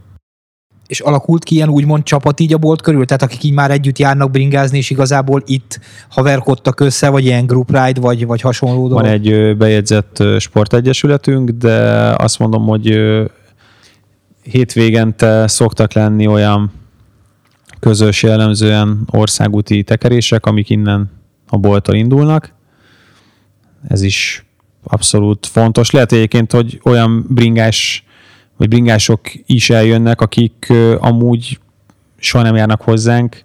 És alakult ki ilyen úgymond csapat így a bolt körül? Tehát akik így már együtt járnak bringázni, és igazából itt haverkodtak össze, vagy ilyen group ride, vagy, vagy hasonló dolog? Van egy bejegyzett sportegyesületünk, de azt mondom, hogy hétvégente szoktak lenni olyan közös jellemzően országúti tekerések, amik innen a bolttól indulnak. Ez is abszolút fontos. Lehet egyébként, hogy olyan bringás vagy bringások is eljönnek, akik amúgy soha nem járnak hozzánk,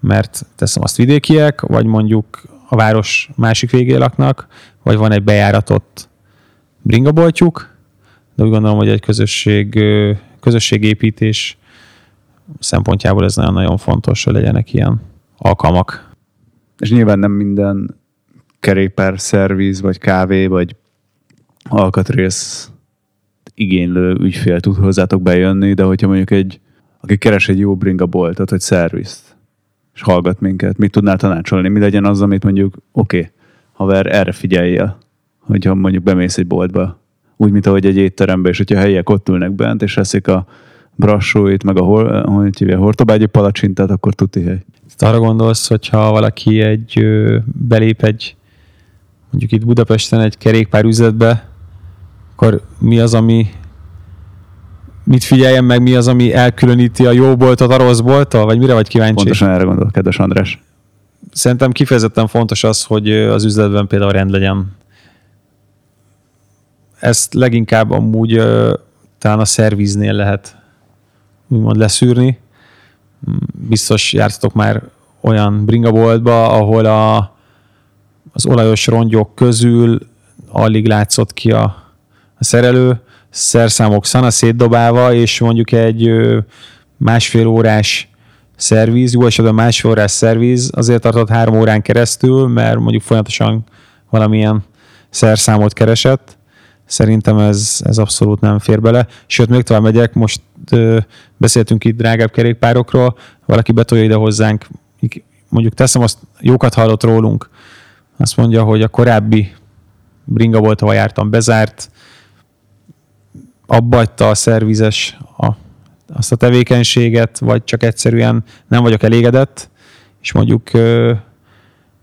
mert teszem azt vidékiek, vagy mondjuk a város másik végén laknak, vagy van egy bejáratott bringaboltjuk, de úgy gondolom, hogy egy közösség, közösségépítés szempontjából ez nagyon-nagyon fontos, hogy legyenek ilyen alkalmak. És nyilván nem minden kerékpár szerviz, vagy kávé, vagy alkatrész igénylő ügyfél tud hozzátok bejönni, de hogyha mondjuk egy, aki keres egy jó bringa boltot, vagy szervizt, és hallgat minket, mit tudnál tanácsolni? Mi legyen az, amit mondjuk, oké, okay, haver, erre figyeljél, hogyha mondjuk bemész egy boltba, úgy, mint ahogy egy étterembe, és hogyha helyiek ott ülnek bent, és eszik a brassóit, meg a, hol, hogy hívja, hortobágyi palacsintát, akkor tuti hely. Arra gondolsz, hogyha valaki egy belép egy mondjuk itt Budapesten egy kerékpár üzletbe, akkor mi az, ami mit figyeljen meg, mi az, ami elkülöníti a jó boltot a rossz bolttól, vagy mire vagy kíváncsi? Pontosan erre gondol, kedves András. Szerintem kifejezetten fontos az, hogy az üzletben például rend legyen. Ezt leginkább amúgy talán a szerviznél lehet úgymond leszűrni. Biztos jártatok már olyan bringaboltba, ahol a, az olajos rongyok közül alig látszott ki a, a szerelő, szerszámok szana szétdobálva, és mondjuk egy másfél órás szervíz, jó esetben másfél órás szervíz azért tartott három órán keresztül, mert mondjuk folyamatosan valamilyen szerszámot keresett. Szerintem ez, ez abszolút nem fér bele. Sőt, még tovább megyek, most ö, beszéltünk itt drágább kerékpárokról, valaki betolja ide hozzánk, mondjuk teszem azt, jókat hallott rólunk, azt mondja, hogy a korábbi bringa volt, ahol jártam, bezárt, abbagyta a szervizes a, azt a tevékenységet, vagy csak egyszerűen nem vagyok elégedett, és mondjuk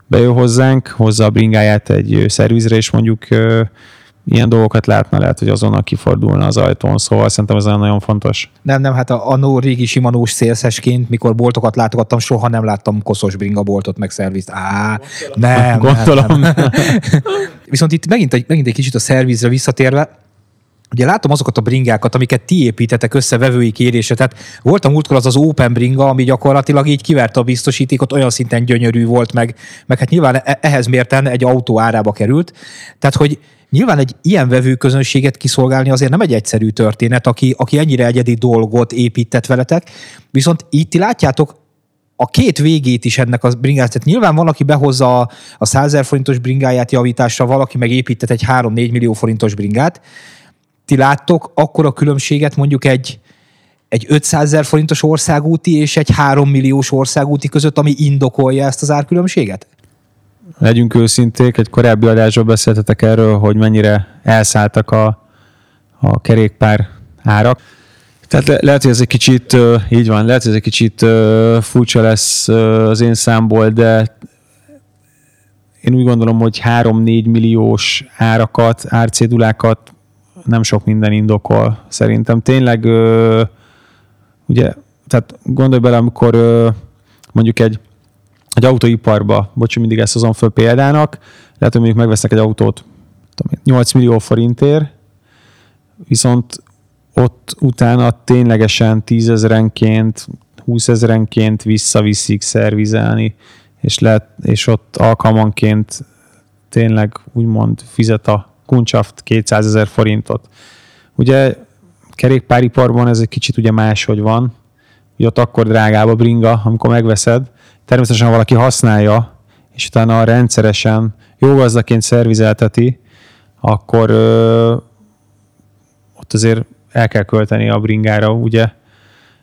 bejön hozzánk, hozza a bringáját egy szervizre, és mondjuk ilyen dolgokat látna, lehet, hogy azonnal kifordulna az ajtón, szóval szerintem ez nagyon fontos. Nem, nem, hát a, a no régi simanós szélszesként, mikor boltokat látogattam, soha nem láttam koszos bringa boltot, meg szervizt. Á, nem, Gondolom. Nem, nem. (laughs) Viszont itt megint egy, megint egy kicsit a szervizre visszatérve, Ugye látom azokat a bringákat, amiket ti építetek össze vevői kérésre. Tehát volt a múltkor az az Open bringa, ami gyakorlatilag így kiverte a biztosítékot, olyan szinten gyönyörű volt, meg, meg hát nyilván e- ehhez mérten egy autó árába került. Tehát, hogy Nyilván egy ilyen vevőközönséget kiszolgálni azért nem egy egyszerű történet, aki, aki ennyire egyedi dolgot épített veletek, viszont itt ti látjátok a két végét is ennek a bringát. Tehát nyilván van, aki behozza a, a 100 forintos bringáját javításra, valaki meg épített egy 3-4 millió forintos bringát. Ti láttok akkor a különbséget mondjuk egy, egy 500 ezer forintos országúti és egy 3 milliós országúti között, ami indokolja ezt az árkülönbséget? Legyünk őszinték, egy korábbi adásban beszéltetek erről, hogy mennyire elszálltak a, a kerékpár árak. Tehát le, lehet, hogy ez egy kicsit, így van, lehet, hogy ez egy kicsit furcsa lesz az én számból, de én úgy gondolom, hogy 3-4 milliós árakat, árcédulákat nem sok minden indokol. Szerintem tényleg, ugye, tehát gondolj bele, amikor mondjuk egy egy autóiparba, bocs, mindig ezt hozom föl példának, lehet, hogy mondjuk megvesznek egy autót 8 millió forintért, viszont ott utána ténylegesen 10 ezerenként, 20 ezerenként visszaviszik szervizelni, és, lehet, és ott alkalmanként tényleg úgymond fizet a kuncsaft 200 ezer forintot. Ugye kerékpáriparban ez egy kicsit ugye máshogy van, hogy ott akkor drágább a bringa, amikor megveszed, természetesen ha valaki használja, és utána rendszeresen jó gazdaként szervizelteti, akkor ö, ott azért el kell költeni a bringára, ugye?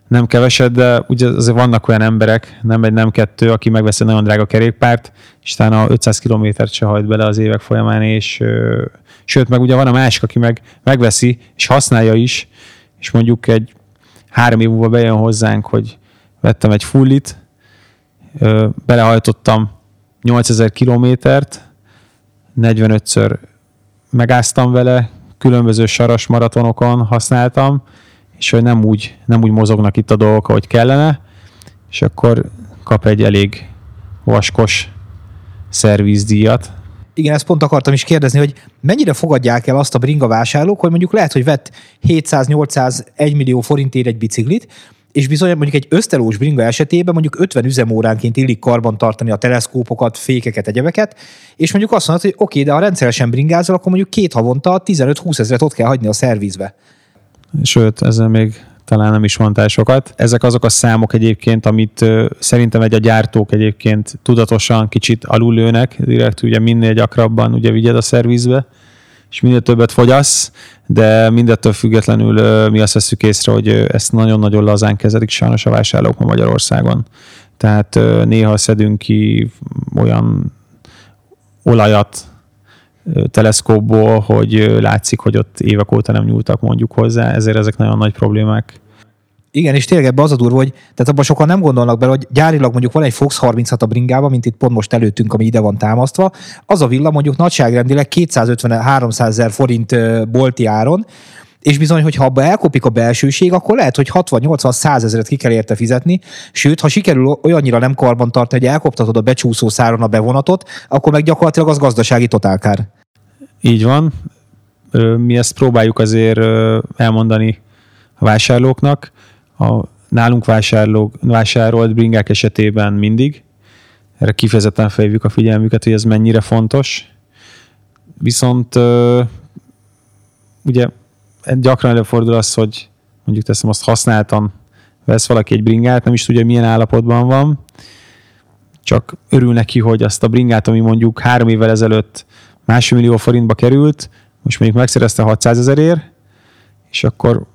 Nem keveset, de ugye azért vannak olyan emberek, nem egy, nem kettő, aki megveszi nagyon drága kerékpárt, és utána 500 kilométert se hajt bele az évek folyamán, és ö, sőt, meg ugye van a másik, aki meg megveszi, és használja is, és mondjuk egy három év múlva bejön hozzánk, hogy vettem egy fullit, belehajtottam 8000 kilométert, 45-ször megáztam vele, különböző saras maratonokon használtam, és hogy nem úgy, nem úgy mozognak itt a dolgok, ahogy kellene, és akkor kap egy elég vaskos szervizdíjat. Igen, ezt pont akartam is kérdezni, hogy mennyire fogadják el azt a bringa vásárlók, hogy mondjuk lehet, hogy vett 700-800 1 millió forintért egy biciklit, és bizony mondjuk egy ösztelós bringa esetében mondjuk 50 üzemóránként illik karban tartani a teleszkópokat, fékeket, egyebeket, és mondjuk azt mondod, hogy oké, de ha rendszeresen bringázol, akkor mondjuk két havonta 15-20 ezeret ott kell hagyni a szervizbe. Sőt, ezzel még talán nem is mondtál sokat. Ezek azok a számok egyébként, amit szerintem egy a gyártók egyébként tudatosan kicsit alulőnek, direkt ugye minél gyakrabban ugye vigyed a szervizbe, és minél többet fogyasz, de mindettől függetlenül mi azt veszük észre, hogy ezt nagyon-nagyon lazán kezelik sajnos a vásárlók ma Magyarországon. Tehát néha szedünk ki olyan olajat teleszkópból, hogy látszik, hogy ott évek óta nem nyúltak mondjuk hozzá, ezért ezek nagyon nagy problémák. Igen, és tényleg ebbe az a durva, hogy tehát abban sokan nem gondolnak bele, hogy gyárilag mondjuk van egy Fox 36 a bringában, mint itt pont most előttünk, ami ide van támasztva, az a villa mondjuk nagyságrendileg 250-300 ezer forint bolti áron, és bizony, hogy ha abba elkopik a belsőség, akkor lehet, hogy 60-80-100 ezeret ki kell érte fizetni, sőt, ha sikerül olyannyira nem karban tartani, hogy elkoptatod a becsúszó száron a bevonatot, akkor meg gyakorlatilag az gazdasági totálkár. Így van. Mi ezt próbáljuk azért elmondani a vásárlóknak, a nálunk vásárlók, vásárolt bringák esetében mindig. Erre kifejezetten fejvük a figyelmüket, hogy ez mennyire fontos. Viszont ugye gyakran előfordul az, hogy mondjuk teszem azt használtan vesz valaki egy bringát, nem is tudja, milyen állapotban van, csak örül neki, hogy azt a bringát, ami mondjuk három évvel ezelőtt másfél millió forintba került, most mondjuk megszerezte 600 ezerért, és akkor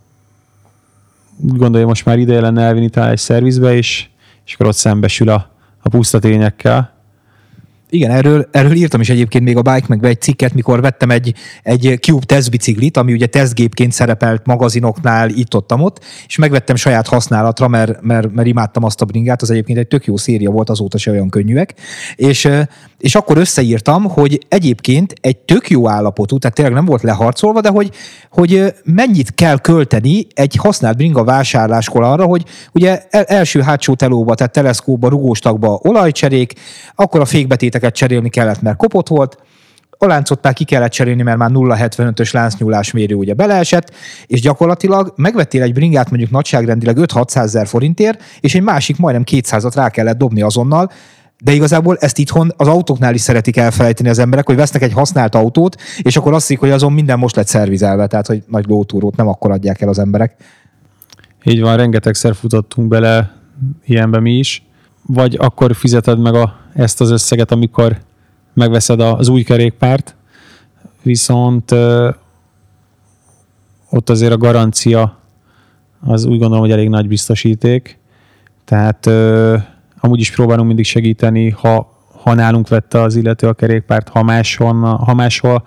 úgy gondolja, most már ideje lenne elvinni talán egy szervizbe, és, és akkor ott szembesül a, a puszta tényekkel. Igen, erről, erről írtam is egyébként még a Bike meg egy cikket, mikor vettem egy, egy Cube tesztbiciklit, ami ugye tesztgépként szerepelt magazinoknál itt-ott, ott, és megvettem saját használatra, mert, mert, mert imádtam azt a bringát, az egyébként egy tök jó széria volt, azóta se olyan könnyűek, és, és akkor összeírtam, hogy egyébként egy tök jó állapotú, tehát tényleg nem volt leharcolva, de hogy, hogy mennyit kell költeni egy használt bringa vásárláskor arra, hogy ugye első-hátsó telóba, tehát teleszkóba, rugóstakba olajcserék, akkor a fékbetétek lénceket cserélni kellett, mert kopott volt, a láncot már ki kellett cserélni, mert már 0,75-ös láncnyúlás mérő ugye beleesett, és gyakorlatilag megvettél egy bringát mondjuk nagyságrendileg 5-600 ezer forintért, és egy másik majdnem 200-at rá kellett dobni azonnal, de igazából ezt itthon az autóknál is szeretik elfelejteni az emberek, hogy vesznek egy használt autót, és akkor azt hogy azon minden most lett szervizelve, tehát hogy nagy lótúrót nem akkor adják el az emberek. Így van, rengetegszer futottunk bele ilyenbe mi is vagy akkor fizeted meg a, ezt az összeget, amikor megveszed az új kerékpárt, viszont ö, ott azért a garancia az úgy gondolom, hogy elég nagy biztosíték, tehát ö, amúgy is próbálunk mindig segíteni, ha, ha nálunk vette az illető a kerékpárt, ha máshol, ha máshol,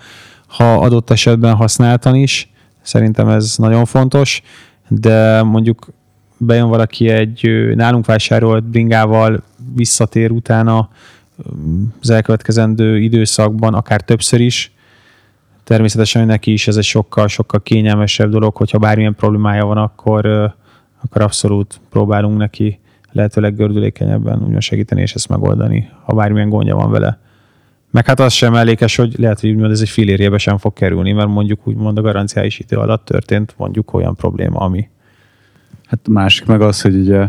ha adott esetben használtan is, szerintem ez nagyon fontos, de mondjuk bejön valaki egy nálunk vásárolt bringával, visszatér utána az elkövetkezendő időszakban, akár többször is, természetesen neki is ez egy sokkal, sokkal kényelmesebb dolog, hogyha bármilyen problémája van, akkor, akkor abszolút próbálunk neki lehetőleg gördülékenyebben úgy segíteni és ezt megoldani, ha bármilyen gondja van vele. Meg hát az sem mellékes, hogy lehet, hogy úgymond ez egy filérjébe sem fog kerülni, mert mondjuk úgymond a garanciális idő alatt történt mondjuk olyan probléma, ami, Hát másik meg az, hogy ugye,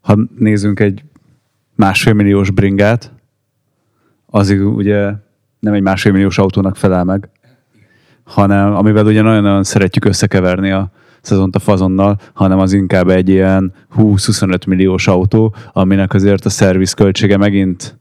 ha nézzünk egy másfél milliós bringát, az ugye nem egy másfél milliós autónak felel meg, hanem amivel ugye nagyon-nagyon szeretjük összekeverni a szezont a fazonnal, hanem az inkább egy ilyen 20-25 milliós autó, aminek azért a szerviz költsége megint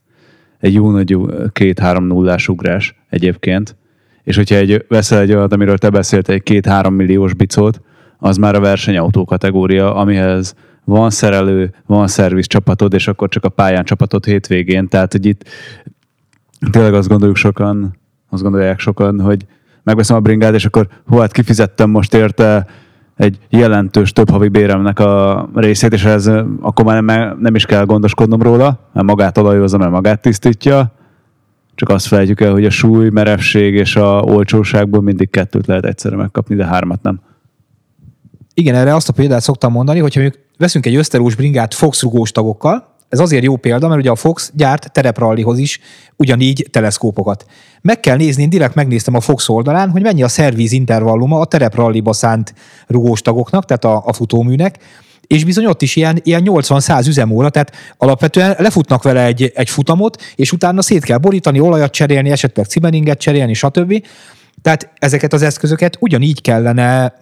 egy jó nagy két-három nullás ugrás egyébként. És hogyha egy, veszel egy olyat, amiről te beszéltél, egy két-három milliós bicót, az már a versenyautó kategória, amihez van szerelő, van szerviz csapatod, és akkor csak a pályán csapatod hétvégén. Tehát, hogy itt tényleg azt gondoljuk sokan, azt gondolják sokan, hogy megveszem a bringát, és akkor hú, hát kifizettem most érte egy jelentős több havi béremnek a részét, és ez akkor már nem, nem is kell gondoskodnom róla, mert magát olajozza, mert magát tisztítja. Csak azt felejtjük el, hogy a súly, merevség és a olcsóságból mindig kettőt lehet egyszerre megkapni, de hármat nem. Igen, erre azt a példát szoktam mondani, hogyha mondjuk veszünk egy öszterús bringát Fox rugós tagokkal, ez azért jó példa, mert ugye a Fox gyárt tereprallihoz is ugyanígy teleszkópokat. Meg kell nézni, én direkt megnéztem a Fox oldalán, hogy mennyi a szervíz intervalluma a terepralliba szánt rugós tagoknak, tehát a, a futóműnek, és bizony ott is ilyen, ilyen 80-100 üzemóra, tehát alapvetően lefutnak vele egy, egy futamot, és utána szét kell borítani, olajat cserélni, esetleg cimeninget cserélni, stb. Tehát ezeket az eszközöket ugyanígy kellene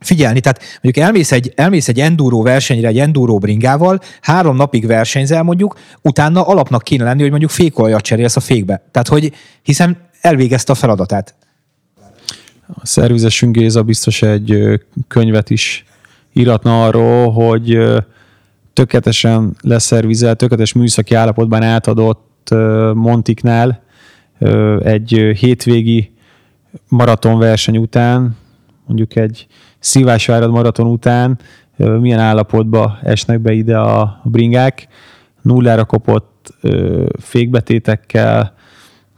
figyelni. Tehát mondjuk elmész egy, elmész egy enduro versenyre, egy enduro bringával, három napig versenyzel mondjuk, utána alapnak kéne lenni, hogy mondjuk fékolajat cserélsz a fékbe. Tehát, hogy hiszen elvégezte a feladatát. A szervizesünk Géza biztos egy könyvet is íratna arról, hogy tökéletesen leszervizelt, tökéletes műszaki állapotban átadott Montiknál egy hétvégi maratonverseny után, mondjuk egy Szívásvárad maraton után milyen állapotba esnek be ide a bringák, nullára kopott fékbetétekkel,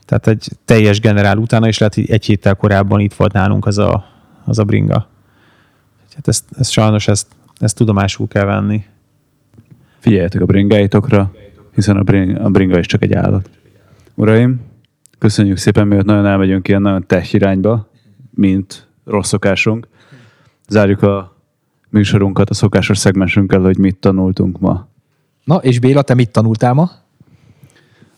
tehát egy teljes generál utána, és lehet, hogy egy héttel korábban itt volt nálunk az a, az a bringa. Hát ezt, ezt sajnos ezt, ezt tudomásul kell venni. Figyeljetek a bringáitokra, hiszen a bringa, a bringa is csak egy állat. Uraim, köszönjük szépen, miatt nagyon elmegyünk ilyen nagyon tech irányba, mint rossz szokásunk zárjuk a műsorunkat a szokásos szegmensünkkel, hogy mit tanultunk ma. Na, és Béla, te mit tanultál ma?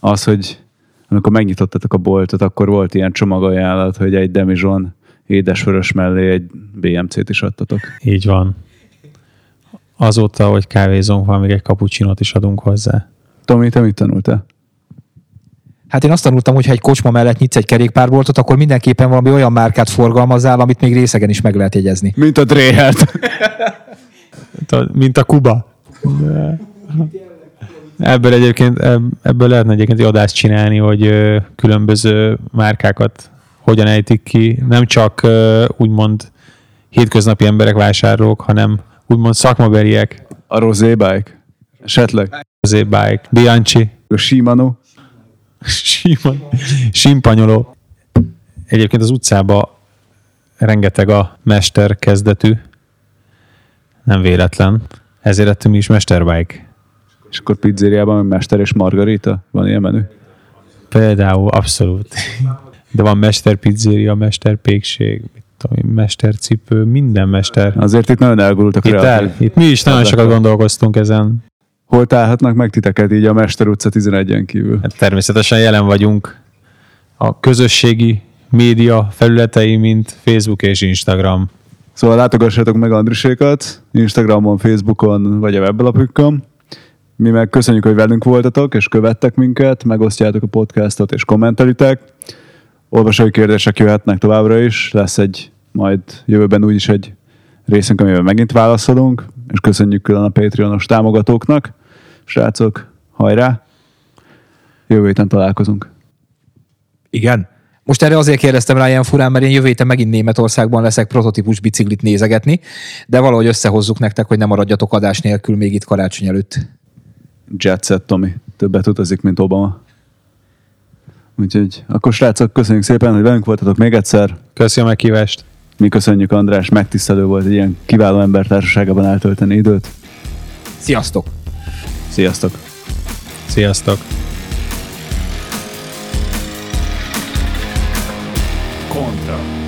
Az, hogy amikor megnyitottatok a boltot, akkor volt ilyen csomagajánlat, hogy egy Demizson édesvörös mellé egy BMC-t is adtatok. Így van. Azóta, hogy kávézunk van, még egy kapucsinot is adunk hozzá. Tomi, te mit tanultál? Hát én azt tanultam, hogy ha egy kocsma mellett nyitsz egy kerékpárboltot, akkor mindenképpen valami olyan márkát forgalmazzál, amit még részegen is meg lehet jegyezni. Mint a Dréhert. Mint a, Kuba. Ebből egyébként, ebb- ebből lehetne egyébként egy adást csinálni, hogy különböző márkákat hogyan ejtik ki. Nem csak úgymond hétköznapi emberek vásárlók, hanem úgymond szakmabeliek. A Rosé Bike. Esetleg. Azért Bike, Bianchi, A Shimano. Simon, Simpanyoló. Egyébként az utcában rengeteg a mester kezdetű. Nem véletlen. Ezért lettünk mi is Mesterbike. És akkor pizzériában Mester és Margarita. Van ilyen menü? Például, abszolút. De van Mester Pizzeria, Mester Pékség, mit tudom én, Mester Cipő, minden mester. Azért itt nagyon elgurultak a Itt, el, itt mi is nagyon sokat gondolkoztunk ezen. Hol találhatnak meg titeket így a Mester utca 11-en kívül? Hát természetesen jelen vagyunk a közösségi média felületei, mint Facebook és Instagram. Szóval látogassatok meg Andrisékat Instagramon, Facebookon vagy a weblapükön. Mi meg köszönjük, hogy velünk voltatok, és követtek minket, megosztjátok a podcastot, és kommentelitek. Olvasói kérdések jöhetnek továbbra is, lesz egy majd jövőben úgyis egy részünk, amiben megint válaszolunk, és köszönjük külön a Patreonos támogatóknak. Srácok, hajrá! Jövő héten találkozunk. Igen. Most erre azért kérdeztem rá ilyen furán, mert én jövő héten megint Németországban leszek prototípus biciklit nézegetni, de valahogy összehozzuk nektek, hogy nem maradjatok adás nélkül még itt karácsony előtt. Jet set, Tomi. Többet utazik, mint Obama. Úgyhogy akkor srácok, köszönjük szépen, hogy velünk voltatok még egyszer. Köszi a meghívást! Mi köszönjük, András, megtisztelő volt egy ilyen kiváló ember társaságában eltölteni időt. Sziasztok! Sziasztok! Sziasztok! Kontra.